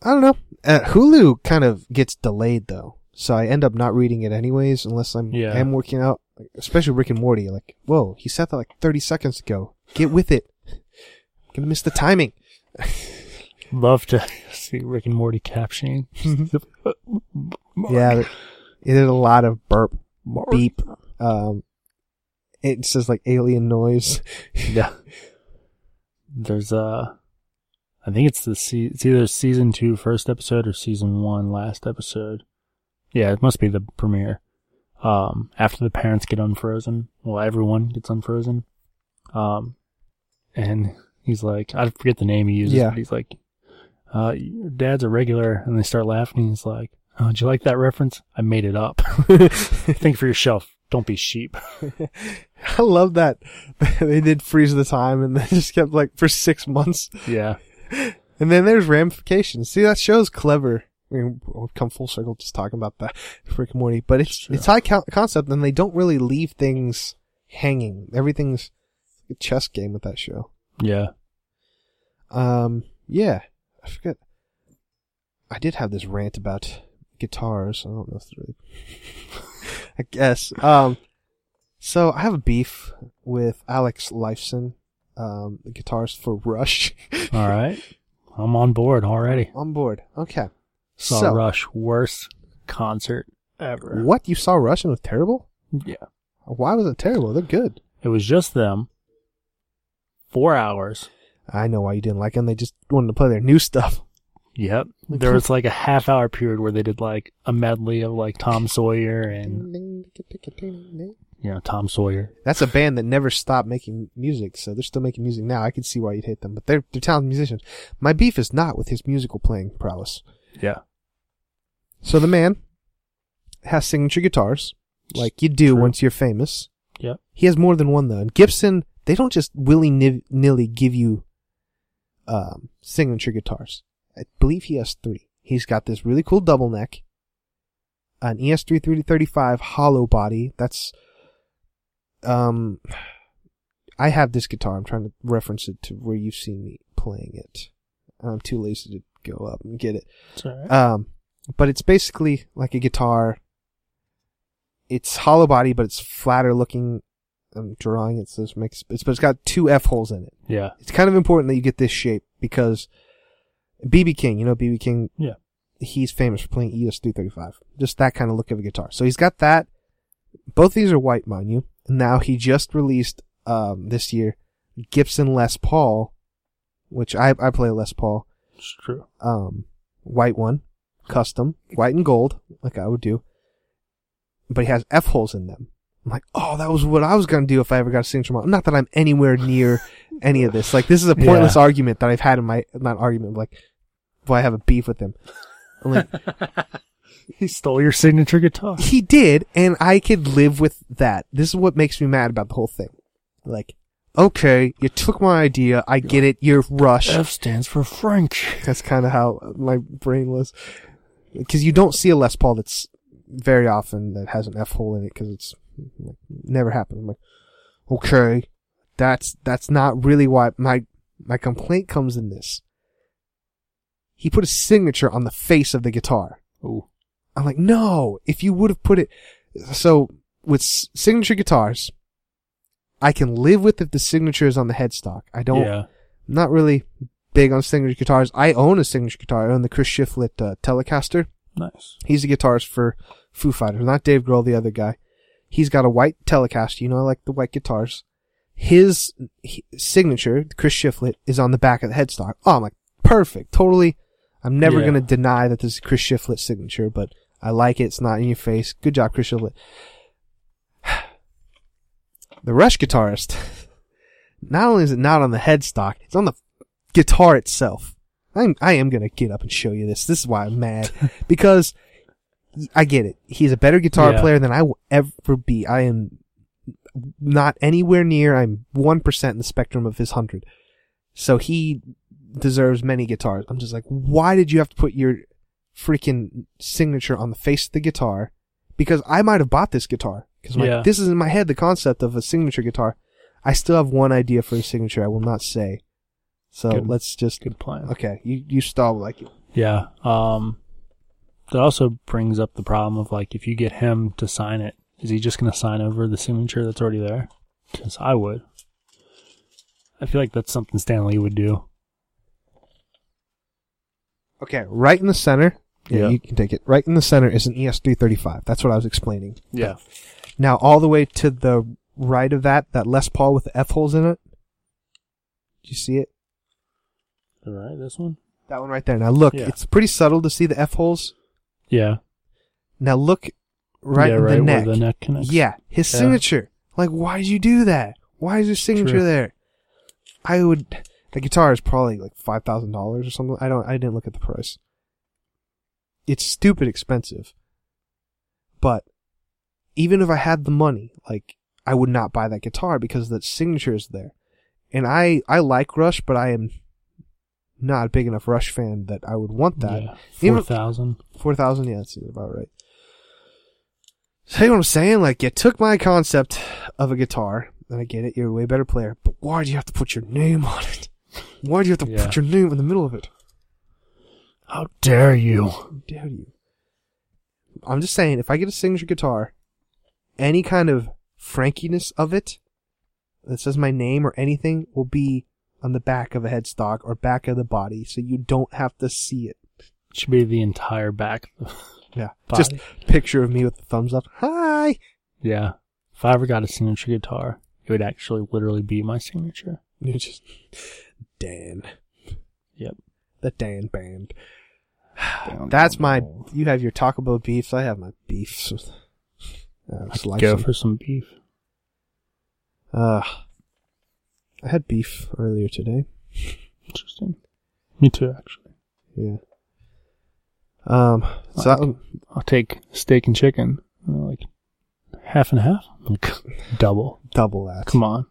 I don't know. Uh, Hulu kind of gets delayed though, so I end up not reading it anyways unless I'm Yeah. am working out. Especially Rick and Morty. Like, whoa, he said that like 30 seconds ago. Get with it. I'm gonna miss the timing. Love to see Rick and Morty captioning. Yeah, it did a lot of burp, Mark. beep. Um, it says like alien noise. Yeah. There's uh I think it's the se- it's either season two first episode or season one last episode. Yeah, it must be the premiere. Um, after the parents get unfrozen, well, everyone gets unfrozen. Um, and he's like, I forget the name he uses, Yeah. but he's like, uh, your dad's a regular, and they start laughing. He's like, Oh, did you like that reference? I made it up. [laughs] Think for yourself. Don't be sheep. [laughs] I love that [laughs] they did freeze the time and they just kept like for six months. Yeah. And then there's ramifications. See, that show's clever. We'll come full circle just talking about that [laughs] Rick and Morty, but it's Sure. it's high co- concept and they don't really leave things hanging. Everything's a chess game with that show. Yeah. Um, yeah, I forget. I did have this rant about guitars. I don't know if it's really. [laughs] I guess. Um, so I have a beef with Alex Lifeson, um, the guitarist for Rush. [laughs] All right. I'm on board already. On board. Okay. Saw So- Rush worst concert ever. What you saw Rush and it was terrible? Yeah. Why was it terrible? They're good. It was just them. Four hours. I know why you didn't like them. They just wanted to play their new stuff. Yep. [laughs] There was like a half hour period where they did like a medley of like Tom Sawyer and you know Tom Sawyer. That's a band that never stopped making music, so they're still making music now. I can see why you'd hate them, but they're they're talented musicians. My beef is not with his musical playing prowess. Yeah. So the man has signature guitars, like you do True. once you're famous. Yep. He has more than one though. And Gibson, they don't just willy nilly give you um, signature guitars. I believe he has three. He's got this really cool double neck, an E ES3 335 hollow body. That's um, I have this guitar. I'm trying to reference it to where you've seen me playing it. I'm too lazy to go up and get it. Right. Um, but it's basically like a guitar. It's hollow body, but it's flatter looking. I'm drawing it, so it makes it's, but it's got two F holes in it. yeah. It's kind of important that you get this shape because BB King, you know BB King. Yeah. He's famous for playing ES 335. Just that kind of look of a guitar. So he's got that. Both these are white, mind you. And now he just released um this year Gibson Les Paul, which I I play Les Paul It's true. um, white one, custom, white and gold, like I would do. But he has F holes in them. I'm like, oh, that was what I was gonna do if I ever got a signature model. Not that I'm anywhere near [laughs] any of this. Like, this is a pointless Yeah. argument that I've had in my, not argument, like, why I have a beef with him. I'm like, [laughs] He stole your signature guitar. he did, and I could live with that. This is what makes me mad about the whole thing. Like, okay, you took my idea, I get it, you're Rush. F stands for French. That's kind of how my brain was. Because you don't see a Les Paul that's very often that has an F hole in it because it's like, never happened. I'm like, okay, that's that's not really why my my complaint comes in this. He put a signature on the face of the guitar. Ooh. I'm like, no, if you would have put it, so with s- signature guitars, I can live with if the signature is on the headstock. I don't, Yeah. I'm not really big on signature guitars. I own a signature guitar. I own the Chris Shiflett uh, Telecaster. Nice. He's a guitarist for Foo Fighters, not Dave Grohl, the other guy. He's got a white Telecaster. You know, I like the white guitars. His he, signature, Chris Shiflett, is on the back of the headstock. Oh, I'm like, perfect. Totally. I'm never Yeah. going to deny that this is Chris Shiflett signature, but I like it. It's not in your face. Good job, Chris Shiflett. [sighs] The Rush guitarist, [laughs] not only is it not on the headstock, it's on the guitar itself. I'm, I am gonna get up and show you this. This is why I'm mad. [laughs] because I get it. He's a better guitar Yeah. player than I will ever be. I am not anywhere near. I'm 1% in the spectrum of his 100. So he deserves many guitars. I'm just like, why did you have to put your freaking signature on the face of the guitar? Because I might have bought this guitar. Because Yeah. this is in my head the concept of a signature guitar. I still have one idea for a signature. I will not say. So Good. let's just Good plan. okay. You you stall like it. Yeah. Um, that also brings up the problem of like, if you get him to sign it, is he just going to sign over the signature that's already there? Because I would. I feel like that's something Stanley would do. Okay, right in the center. Yeah, Yeah. you can take it. Right in the center is an E ES335. That's what I was explaining. Yeah. Now, all the way to the right of that, that Les Paul with the F holes in it. Do you see it? All right, this one. That one right there. Now look, Yeah. it's pretty subtle to see the F holes. Yeah. Now look right yeah, in right the neck. where the neck connects. Yeah, his Yeah. signature. Like, why did you do that? Why is his signature True. there? I would. The guitar is probably like five thousand dollars or something. I don't. I didn't look at the price. It's stupid expensive. But even if I had the money, like I would not buy that guitar because that signature is there. And I I like Rush, but I am not a big enough Rush fan that I would want that. Yeah. Four thousand. Four thousand, yeah, that's about right. See what I'm saying? Like, you took my concept of a guitar, and I get it, you're a way better player, but why do you have to put your name on it? Why do you have to Yeah. put your name in the middle of it? How dare you? How dare you? I'm just saying, if I get a signature guitar, any kind of frankiness of it that says my name or anything will be on the back of a headstock or back of the body, so you don't have to see it. it Should be the entire back. [laughs] Yeah, Body. just picture of me with the thumbs up. Hi. Yeah. If I ever got a signature guitar, it would actually literally be my signature. [laughs] You just Dan. Yep. The Dan band. [sighs] That's my. You have your Taco Bell beefs. I have my beefs. [laughs] Uh, I could go for some beef. Uh, I had beef earlier today. Interesting. Me too, actually. Yeah. Um. So that, I'll take steak and chicken, uh, like half and half, like [laughs] double. double that. Come on.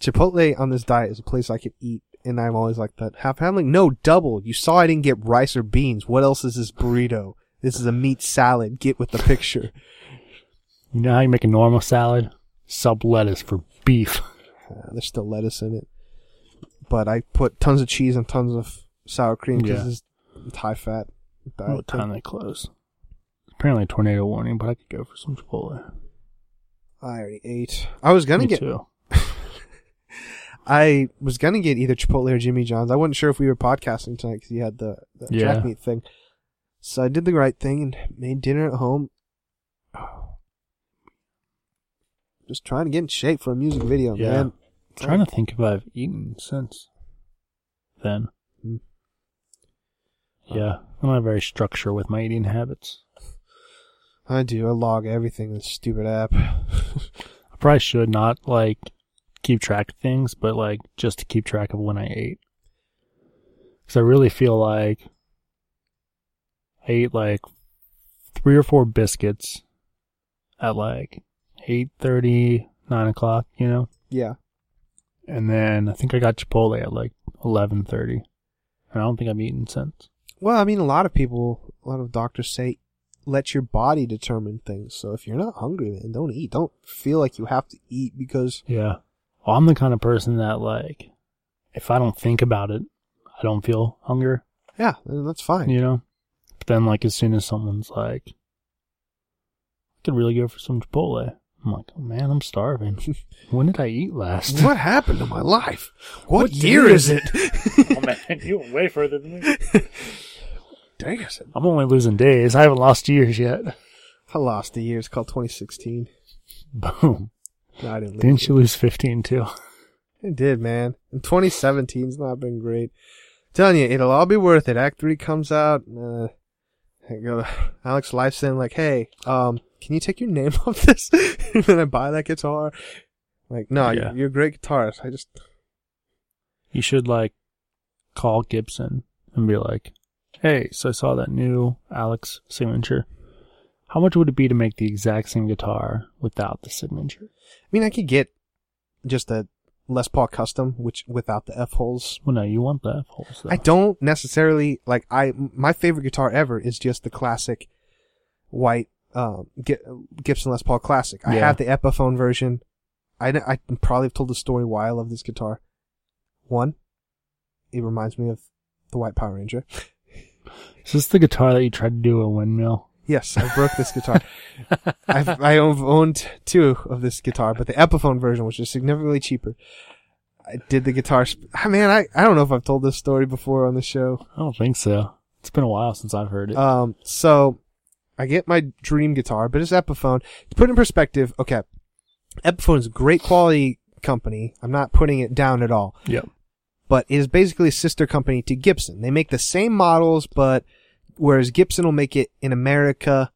Chipotle on this diet is a place I could eat, and I'm always like that. Half. I'm like, no, double. You saw I didn't get rice or beans. What else is this burrito? This is a meat salad. Get with the picture. You know how you make a normal salad? Sub lettuce for beef. Uh, there's still lettuce in it. But I put tons of cheese and tons of sour cream because Yeah. it's, it's high fat. diet What time they close? Apparently a tornado warning, but I could go for some Chipotle. I already ate. I was gonna Me get. too. [laughs] I was gonna get either Chipotle or Jimmy John's. I wasn't sure if we were podcasting tonight because you had the, the Yeah. track meet thing. So I did the right thing and made dinner at home. Just trying to get in shape for a music video, Yeah. man. trying to think if I've eaten since then. Hmm. Yeah, I'm not very structured with my eating habits. I do. I log everything in this stupid app. I probably should not like keep track of things, but like just to keep track of when I ate. Because I really feel like I ate like three or four biscuits at like eight thirty, nine o'clock, you know, yeah. and then I think I got Chipotle at like eleven thirty, and I don't think I've eaten since. Well, I mean, a lot of people, a lot of doctors say, let your body determine things. So if you're not hungry, man, don't eat. Don't feel like you have to eat because Yeah. Well, I'm the kind of person that like, if I don't think about it, I don't feel hunger. yeah, that's fine. you know. But then, like, as soon as someone's like, "I could really go for some Chipotle," I'm like, "Oh man, I'm starving. [laughs] when did I eat last?" What happened to my life? What, What year year is is it? oh man, [laughs] you went way further than me. [laughs] Dang, I said I'm only losing days. I haven't lost years yet. I lost a year. It's called 2016. Boom. No, I didn't. lose Didn't you lose 15 too? It did, man. And 2017's not been great. telling you, it'll all be worth it. Act three comes out. Uh, I go, Alex Lifeson, like, hey, um, can you take your name [laughs] off this? [laughs] and then I buy that guitar. Like, no, Yeah. you're, you're a great guitarist. I just, You should like call Gibson and be like, "Hey, so I saw that new Alex signature. How much would it be to make the exact same guitar without the signature?" I mean, I could get just a Les Paul custom, which without the F holes. Well, no, you want the F holes. I don't necessarily like. I my favorite guitar ever is just the classic white um, Gibson Les Paul Classic. I Yeah. have the Epiphone version. I I probably have told the story why I love this guitar. One, it reminds me of the White Power Ranger. [laughs] Is this the guitar that you tried to do a windmill? Yes, I broke this guitar. [laughs] I've I owned two of this guitar, but the Epiphone version, which is significantly cheaper. I did the guitar. Sp- ah, man, I, I don't know if I've told this story before on the show. I don't think so. It's been a while since I've heard it. Um, so I get my dream guitar, but it's Epiphone. To put it in perspective, okay, Epiphone is a great quality company. I'm not putting it down at all. Yep. But it is basically a sister company to Gibson. They make the same models, but whereas Gibson will make it in America,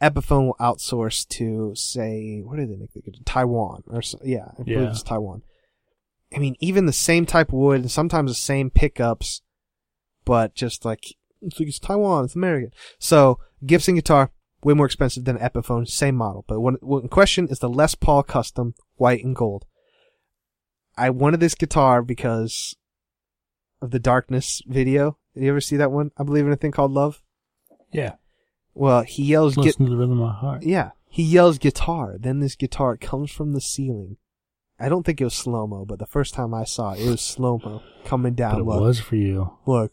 Epiphone will outsource to say, where do they make the Taiwan or yeah, I believe Yeah. it's Taiwan. I mean, even the same type of wood, and sometimes the same pickups, but just like it's like it's Taiwan, it's American. So Gibson guitar way more expensive than Epiphone, same model. But what, what in question is the Les Paul Custom white and gold. I wanted this guitar because of the Darkness video. Did you ever see that one? I believe in a thing called Love. Yeah. Well, he yells, "Get Listen to the rhythm of my heart. yeah." He yells guitar. Then this guitar comes from the ceiling. I don't think it was slow mo, but the first time I saw it, it was slow mo coming But down. it look, was for you. like,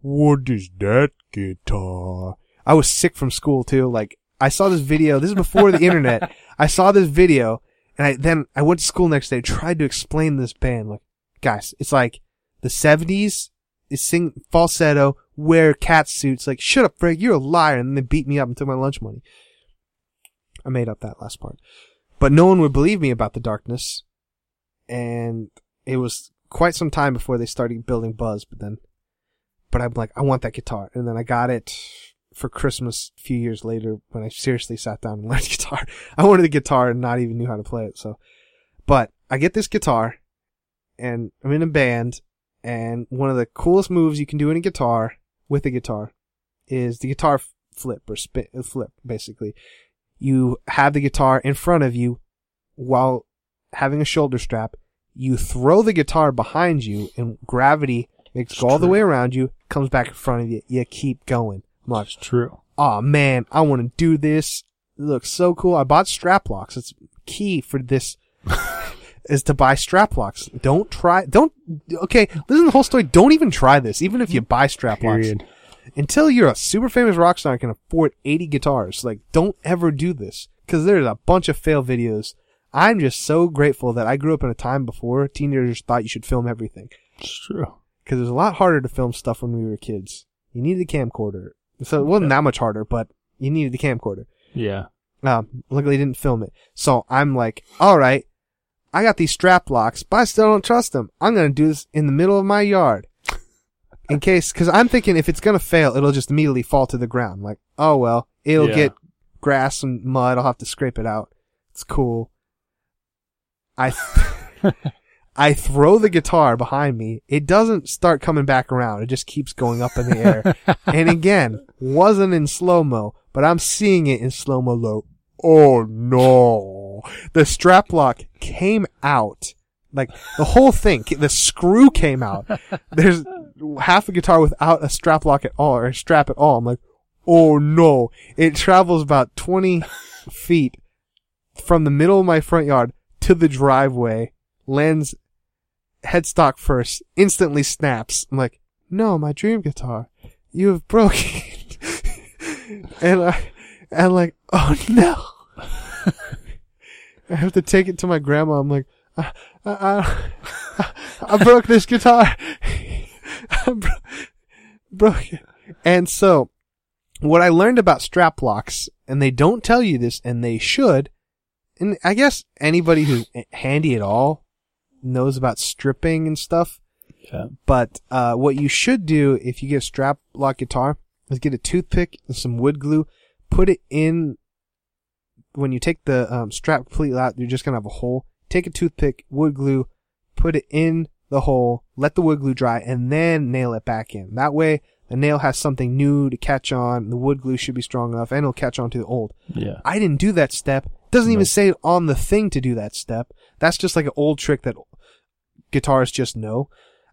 what is that guitar? I was sick from school too. Like, I saw this video. This is before the internet. I saw this video, and I then I went to school next day. Tried to explain this band. Like, guys, it's like the seventies. Is sing falsetto, wear cat suits. Like, shut up, Frank. You're a liar. And they beat me up and took my lunch money. I made up that last part, but no one would believe me about the darkness, and it was quite some time before they started building Buzz. But then but I'm like, I want that guitar. And then I got it for Christmas a few years later when I seriously sat down and [laughs] learned guitar. I wanted a guitar and not even knew how to play it. So, but I get this guitar and I'm in a band and one of the coolest moves you can do in a guitar with a guitar is the guitar flip or spin, uh, flip basically. You have the guitar in front of you while having a shoulder strap. You throw the guitar behind you and gravity makes all the way around you, comes back in front of you. You keep going. I'm like, It's true. oh man, I want to do this. It looks so cool. I bought strap locks. It's key for this [laughs] is to buy strap locks. Don't try, don't, okay, listen to the whole story. Don't even try this, even if you buy strap locks. Until you're a super famous rock star and can afford 80 guitars. Like, don't ever do this. Cause there's a bunch of fail videos. I'm just so grateful that I grew up in a time before teenagers thought you should film everything It's true. Because it was a lot harder to film stuff when we were kids. You needed a camcorder, so it wasn't that much harder, but you needed a camcorder. Yeah. Um, luckily, didn't film it. So I'm like, all right, I got these strap locks, but I still don't trust them. I'm gonna do this in the middle of my yard, in case, because I'm thinking if it's gonna fail, it'll just immediately fall to the ground. Like, oh well, it'll Yeah. get grass and mud. I'll have to scrape it out. It's cool. I. [laughs] I throw the guitar behind me. It doesn't start coming back around. It just keeps going up in the air. [laughs] and again, wasn't in slow mo, but I'm seeing it in slow mo low. Oh no. The strap lock came out. Like the whole thing, the screw came out. [laughs] There's half a guitar without a strap lock at all or a strap at all. I'm like, oh no. It travels about 20 feet from the middle of my front yard to the driveway, lands headstock first, instantly snaps. I'm like, no, my dream guitar, you have broken. [laughs] and I, and like, oh no. I have to take it to my grandma. I'm like, I, I, I, I broke this guitar. [laughs] I bro- broke it. And so, what I learned about strap locks, and they don't tell you this, and they should, and I guess anybody who's handy at all knows about stripping and stuff. Yeah. But uh, what you should do if you get a strap lock guitar is get a toothpick and some wood glue, put it in. When you take the um, strap completely out, you're just gonna have a hole. Take a toothpick, wood glue, put it in the hole, let the wood glue dry, and then nail it back in. That way, the nail has something new to catch on. The wood glue should be strong enough, and it'll catch on to the old. Yeah. I didn't do that step. Doesn't even say on the thing to do that step. That's just like an old trick that guitarists just know.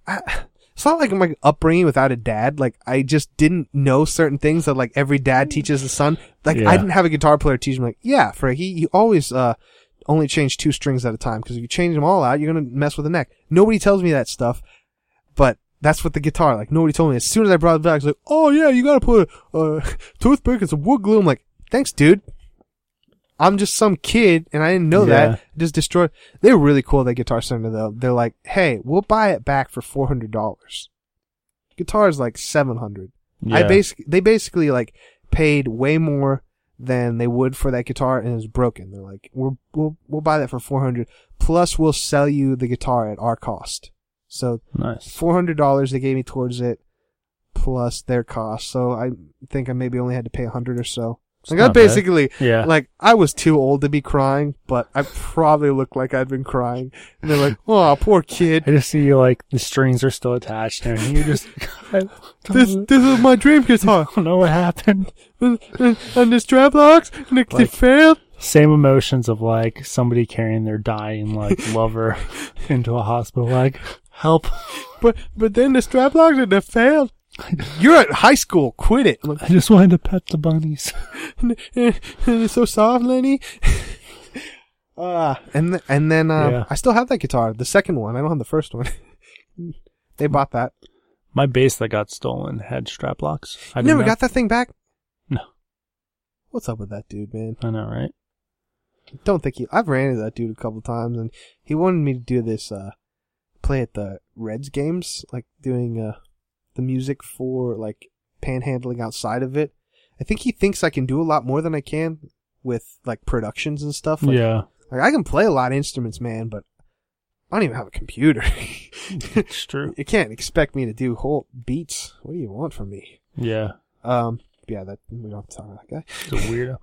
I, it's not like my upbringing without a dad. Like I just didn't know certain things that like every dad teaches the son. Like Yeah. I didn't have a guitar player teach me like, yeah, Frankie, you always uh only change two strings at a time because if you change them all out, you're gonna mess with the neck. Nobody tells me that stuff, but that's what the guitar. Like nobody told me. As soon as I brought it back, it's like, oh yeah, you gotta put a, a [laughs] toothpick and some wood glue. I'm like, thanks, dude. I'm just some kid and I didn't know Yeah. that. Just destroyed. They were really cool that Guitar Center though. They're like, hey, we'll buy it back for four hundred dollars. Guitar is like seven hundred. I Yeah. basic they basically like paid way more than they would for that guitar, and it's broken. They're like, we'll we'll we'll buy that for four hundred plus we'll sell you the guitar at our cost. So Nice. four hundred dollars they gave me towards it, plus their cost. So I think I maybe only had to pay a hundred or so. Like I bad. basically Yeah. like I was too old to be crying, but I probably looked like I'd been crying. And they're like, "Oh, poor kid. I just see you like the strings are still attached and you're just [laughs] this this is my dream [laughs] guitar." I don't know what happened. [laughs] and, and, and the strap locks, and it, Like- it failed. Same emotions of like somebody carrying their dying like lover into a hospital. Like help! But but then the strap locks and it failed. [laughs] You're at high school. Quit it. Like, I just wanted to pet the bunnies. [laughs] [laughs] it's so soft, Lenny. Ah, and th- and then uh, Yeah. I still have that guitar, the second one. I don't have the first one. they bought that. My bass that got stolen had strap locks. I You never know. got that thing back. No. What's up with that dude, man? I know, right? Don't think he. I've ran into that dude a couple times, and he wanted me to do this. uh Play at the Reds games, like doing uh the music for like panhandling outside of it. I think he thinks I can do a lot more than I can with like productions and stuff. Like, yeah, Like I can play a lot of instruments, man, but I don't even have a computer. [laughs] it's true. you can't expect me to do whole beats. What do you want from me? Yeah, Um, yeah, that we don't have to talk about that guy. he's a weirdo.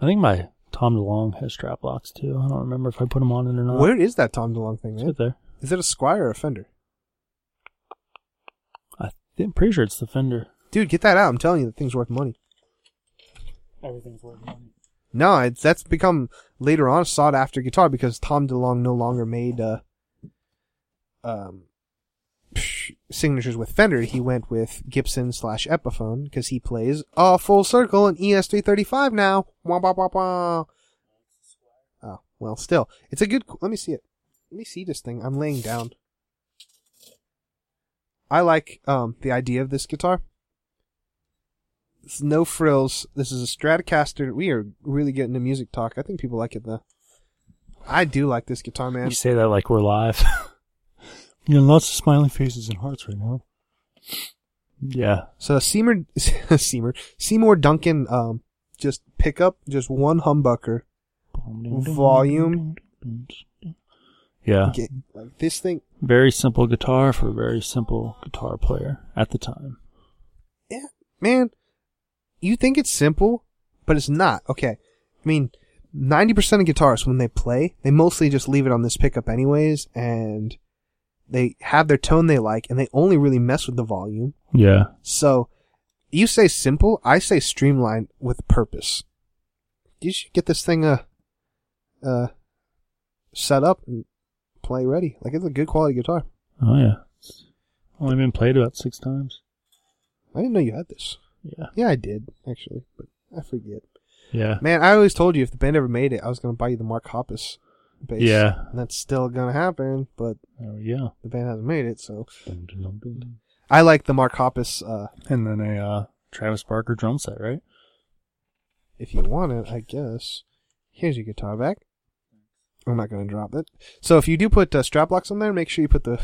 I think my Tom DeLonge has strap locks too. I don't remember if I put them on it or not. Where is that Tom DeLonge thing, It's man? right there. Is it a Squier or a Fender? I'm pretty sure it's the Fender. Dude, get that out. I'm telling you, the thing's worth money. Everything's worth money. No, it's that's become later on a sought after guitar because Tom DeLonge no longer made uh, um, signatures with Fender. He went with Gibson slash Epiphone because he plays a full circle in ES335 now. Wah, wah, wah, wah. Oh well, still, it's a good. Let me see it. Let me see this thing. I'm laying down. I like um the idea of this guitar. It's no frills. This is a Stratocaster. We are really getting to music talk. I think people like it though. I do like this guitar, man. You say that like we're live. [laughs] you know, lots of smiling faces and hearts right now. Yeah. So Seymour, [laughs] Seymour, Seymour Duncan, um, just pick up just one humbucker. Volume. Yeah. Like this thing. Very simple guitar for a very simple guitar player at the time. Yeah, man, you think it's simple, but it's not. Okay. I mean, 90% of guitarists, when they play, they mostly just leave it on this pickup anyways, and they have their tone they like, and they only really mess with the volume. Yeah. So, you say simple, I say streamlined with purpose. You should get this thing, uh, uh, set up and play ready. Like, it's a good quality guitar. Oh yeah. Only been played about six times. I didn't know you had this. Yeah. Yeah, I did, actually, but I forget. Yeah. Man, I always told you if the band ever made it, I was going to buy you the Mark Hoppus bass. Yeah. And that's still going to happen, but There we go. the band hasn't made it, so. And I like the Mark Hoppus, uh, and then a uh, Travis Barker drum set, right? if you want it, I guess. Here's your guitar back. I'm not going to drop it. So if you do put uh, strap locks on there, make sure you put the.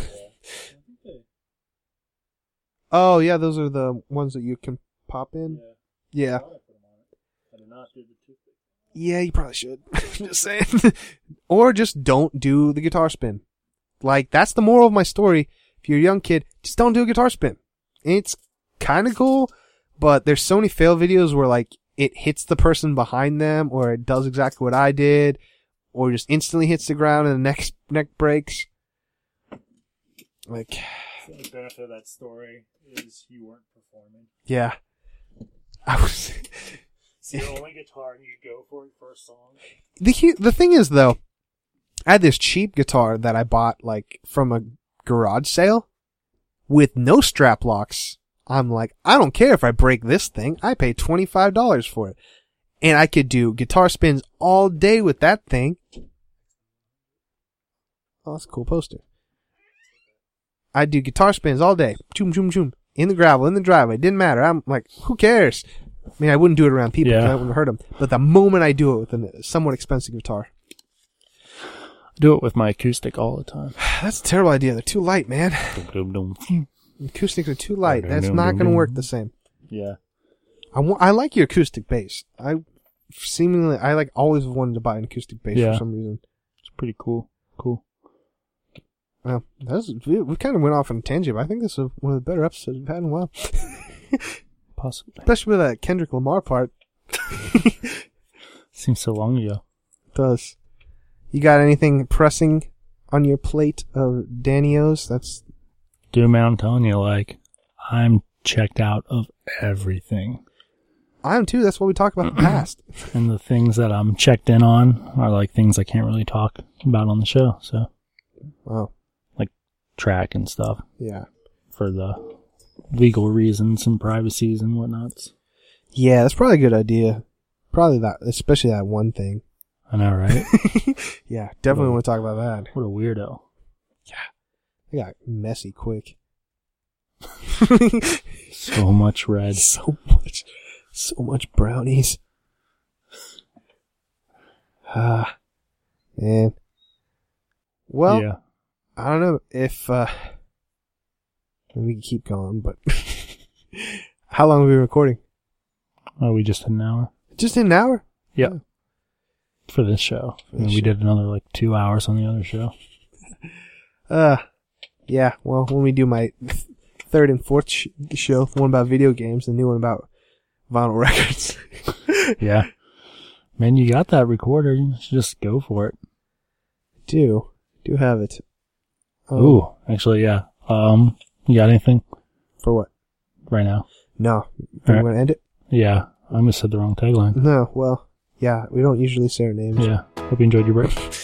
Oh, yeah, those are the ones that you can pop in. Yeah. Yeah, you probably should. [laughs] just saying. [laughs] or just don't do the guitar spin. Like, that's the moral of my story. If you're a young kid, just don't do a guitar spin. It's kind of cool, but there's so many fail videos where, like, it hits the person behind them, or it does exactly what I did, or just instantly hits the ground and the neck, neck breaks. Like, The benefit of that story is you weren't performing. yeah. I was. [laughs] It's your only guitar and you go for it for a song. the the thing is though, I had this cheap guitar that I bought like from a garage sale with no strap locks. I'm like, I don't care if I break this thing. I five dollars for it, and I could do guitar spins all day with that thing. Oh, that's a cool poster. I do guitar spins all day, choom choom choom, in the gravel, in the driveway. Didn't matter. I'm like, who cares? I mean, I wouldn't do it around people. Yeah. I wouldn't hurt them. But the moment I do it with a somewhat expensive guitar, I do it with my acoustic all the time. [sighs] that's a terrible idea. They're too light, man. [sighs] Acoustics are too light. That's not going to work the same. Yeah. I I like your acoustic bass. I seemingly, I like always wanted to buy an acoustic bass Yeah. for some reason. It's pretty cool. Cool. Well, that's we, we kind of went off on a tangent. But I think this is one of the better episodes we've had in a while, [laughs] Possibly. especially with that Kendrick Lamar part. [laughs] Seems so long ago. does. You got anything pressing on your plate of Danios? That's Dude, man, I'm telling you, like, I'm checked out of everything. I am too. That's what we talked about in the [clears throat] past. And the things that I'm checked in on are like things I can't really talk about on the show. So, Wow. Like track and stuff Yeah. for the legal reasons and privacies and whatnots. Yeah, that's probably a good idea. Probably that, especially that one thing. I know, right? [laughs] Yeah, definitely want to talk about that. what a weirdo. It got messy quick. [laughs] So much red. [laughs] so much, so much brownies. Ah, man. Well, yeah. I don't know if uh we can keep going, but [laughs] how long have we been recording? Oh, we just an hour Just an hour? Yeah. For this show. For And we show. did another like two hours on the other show. [laughs] Uh, yeah. Well, when we do my [laughs] third and fourth sh- show, one about video games, the new one about vinyl [laughs] records. Yeah. Man, you got that recorder. You should just go for it. do do have it. Um, Ooh, actually, yeah. Um, you got anything for what? right now? No, we right. want to end it. Yeah, I almost said the wrong tagline. No, well, yeah, we don't usually say our names. Yeah. Hope you enjoyed your break. [laughs]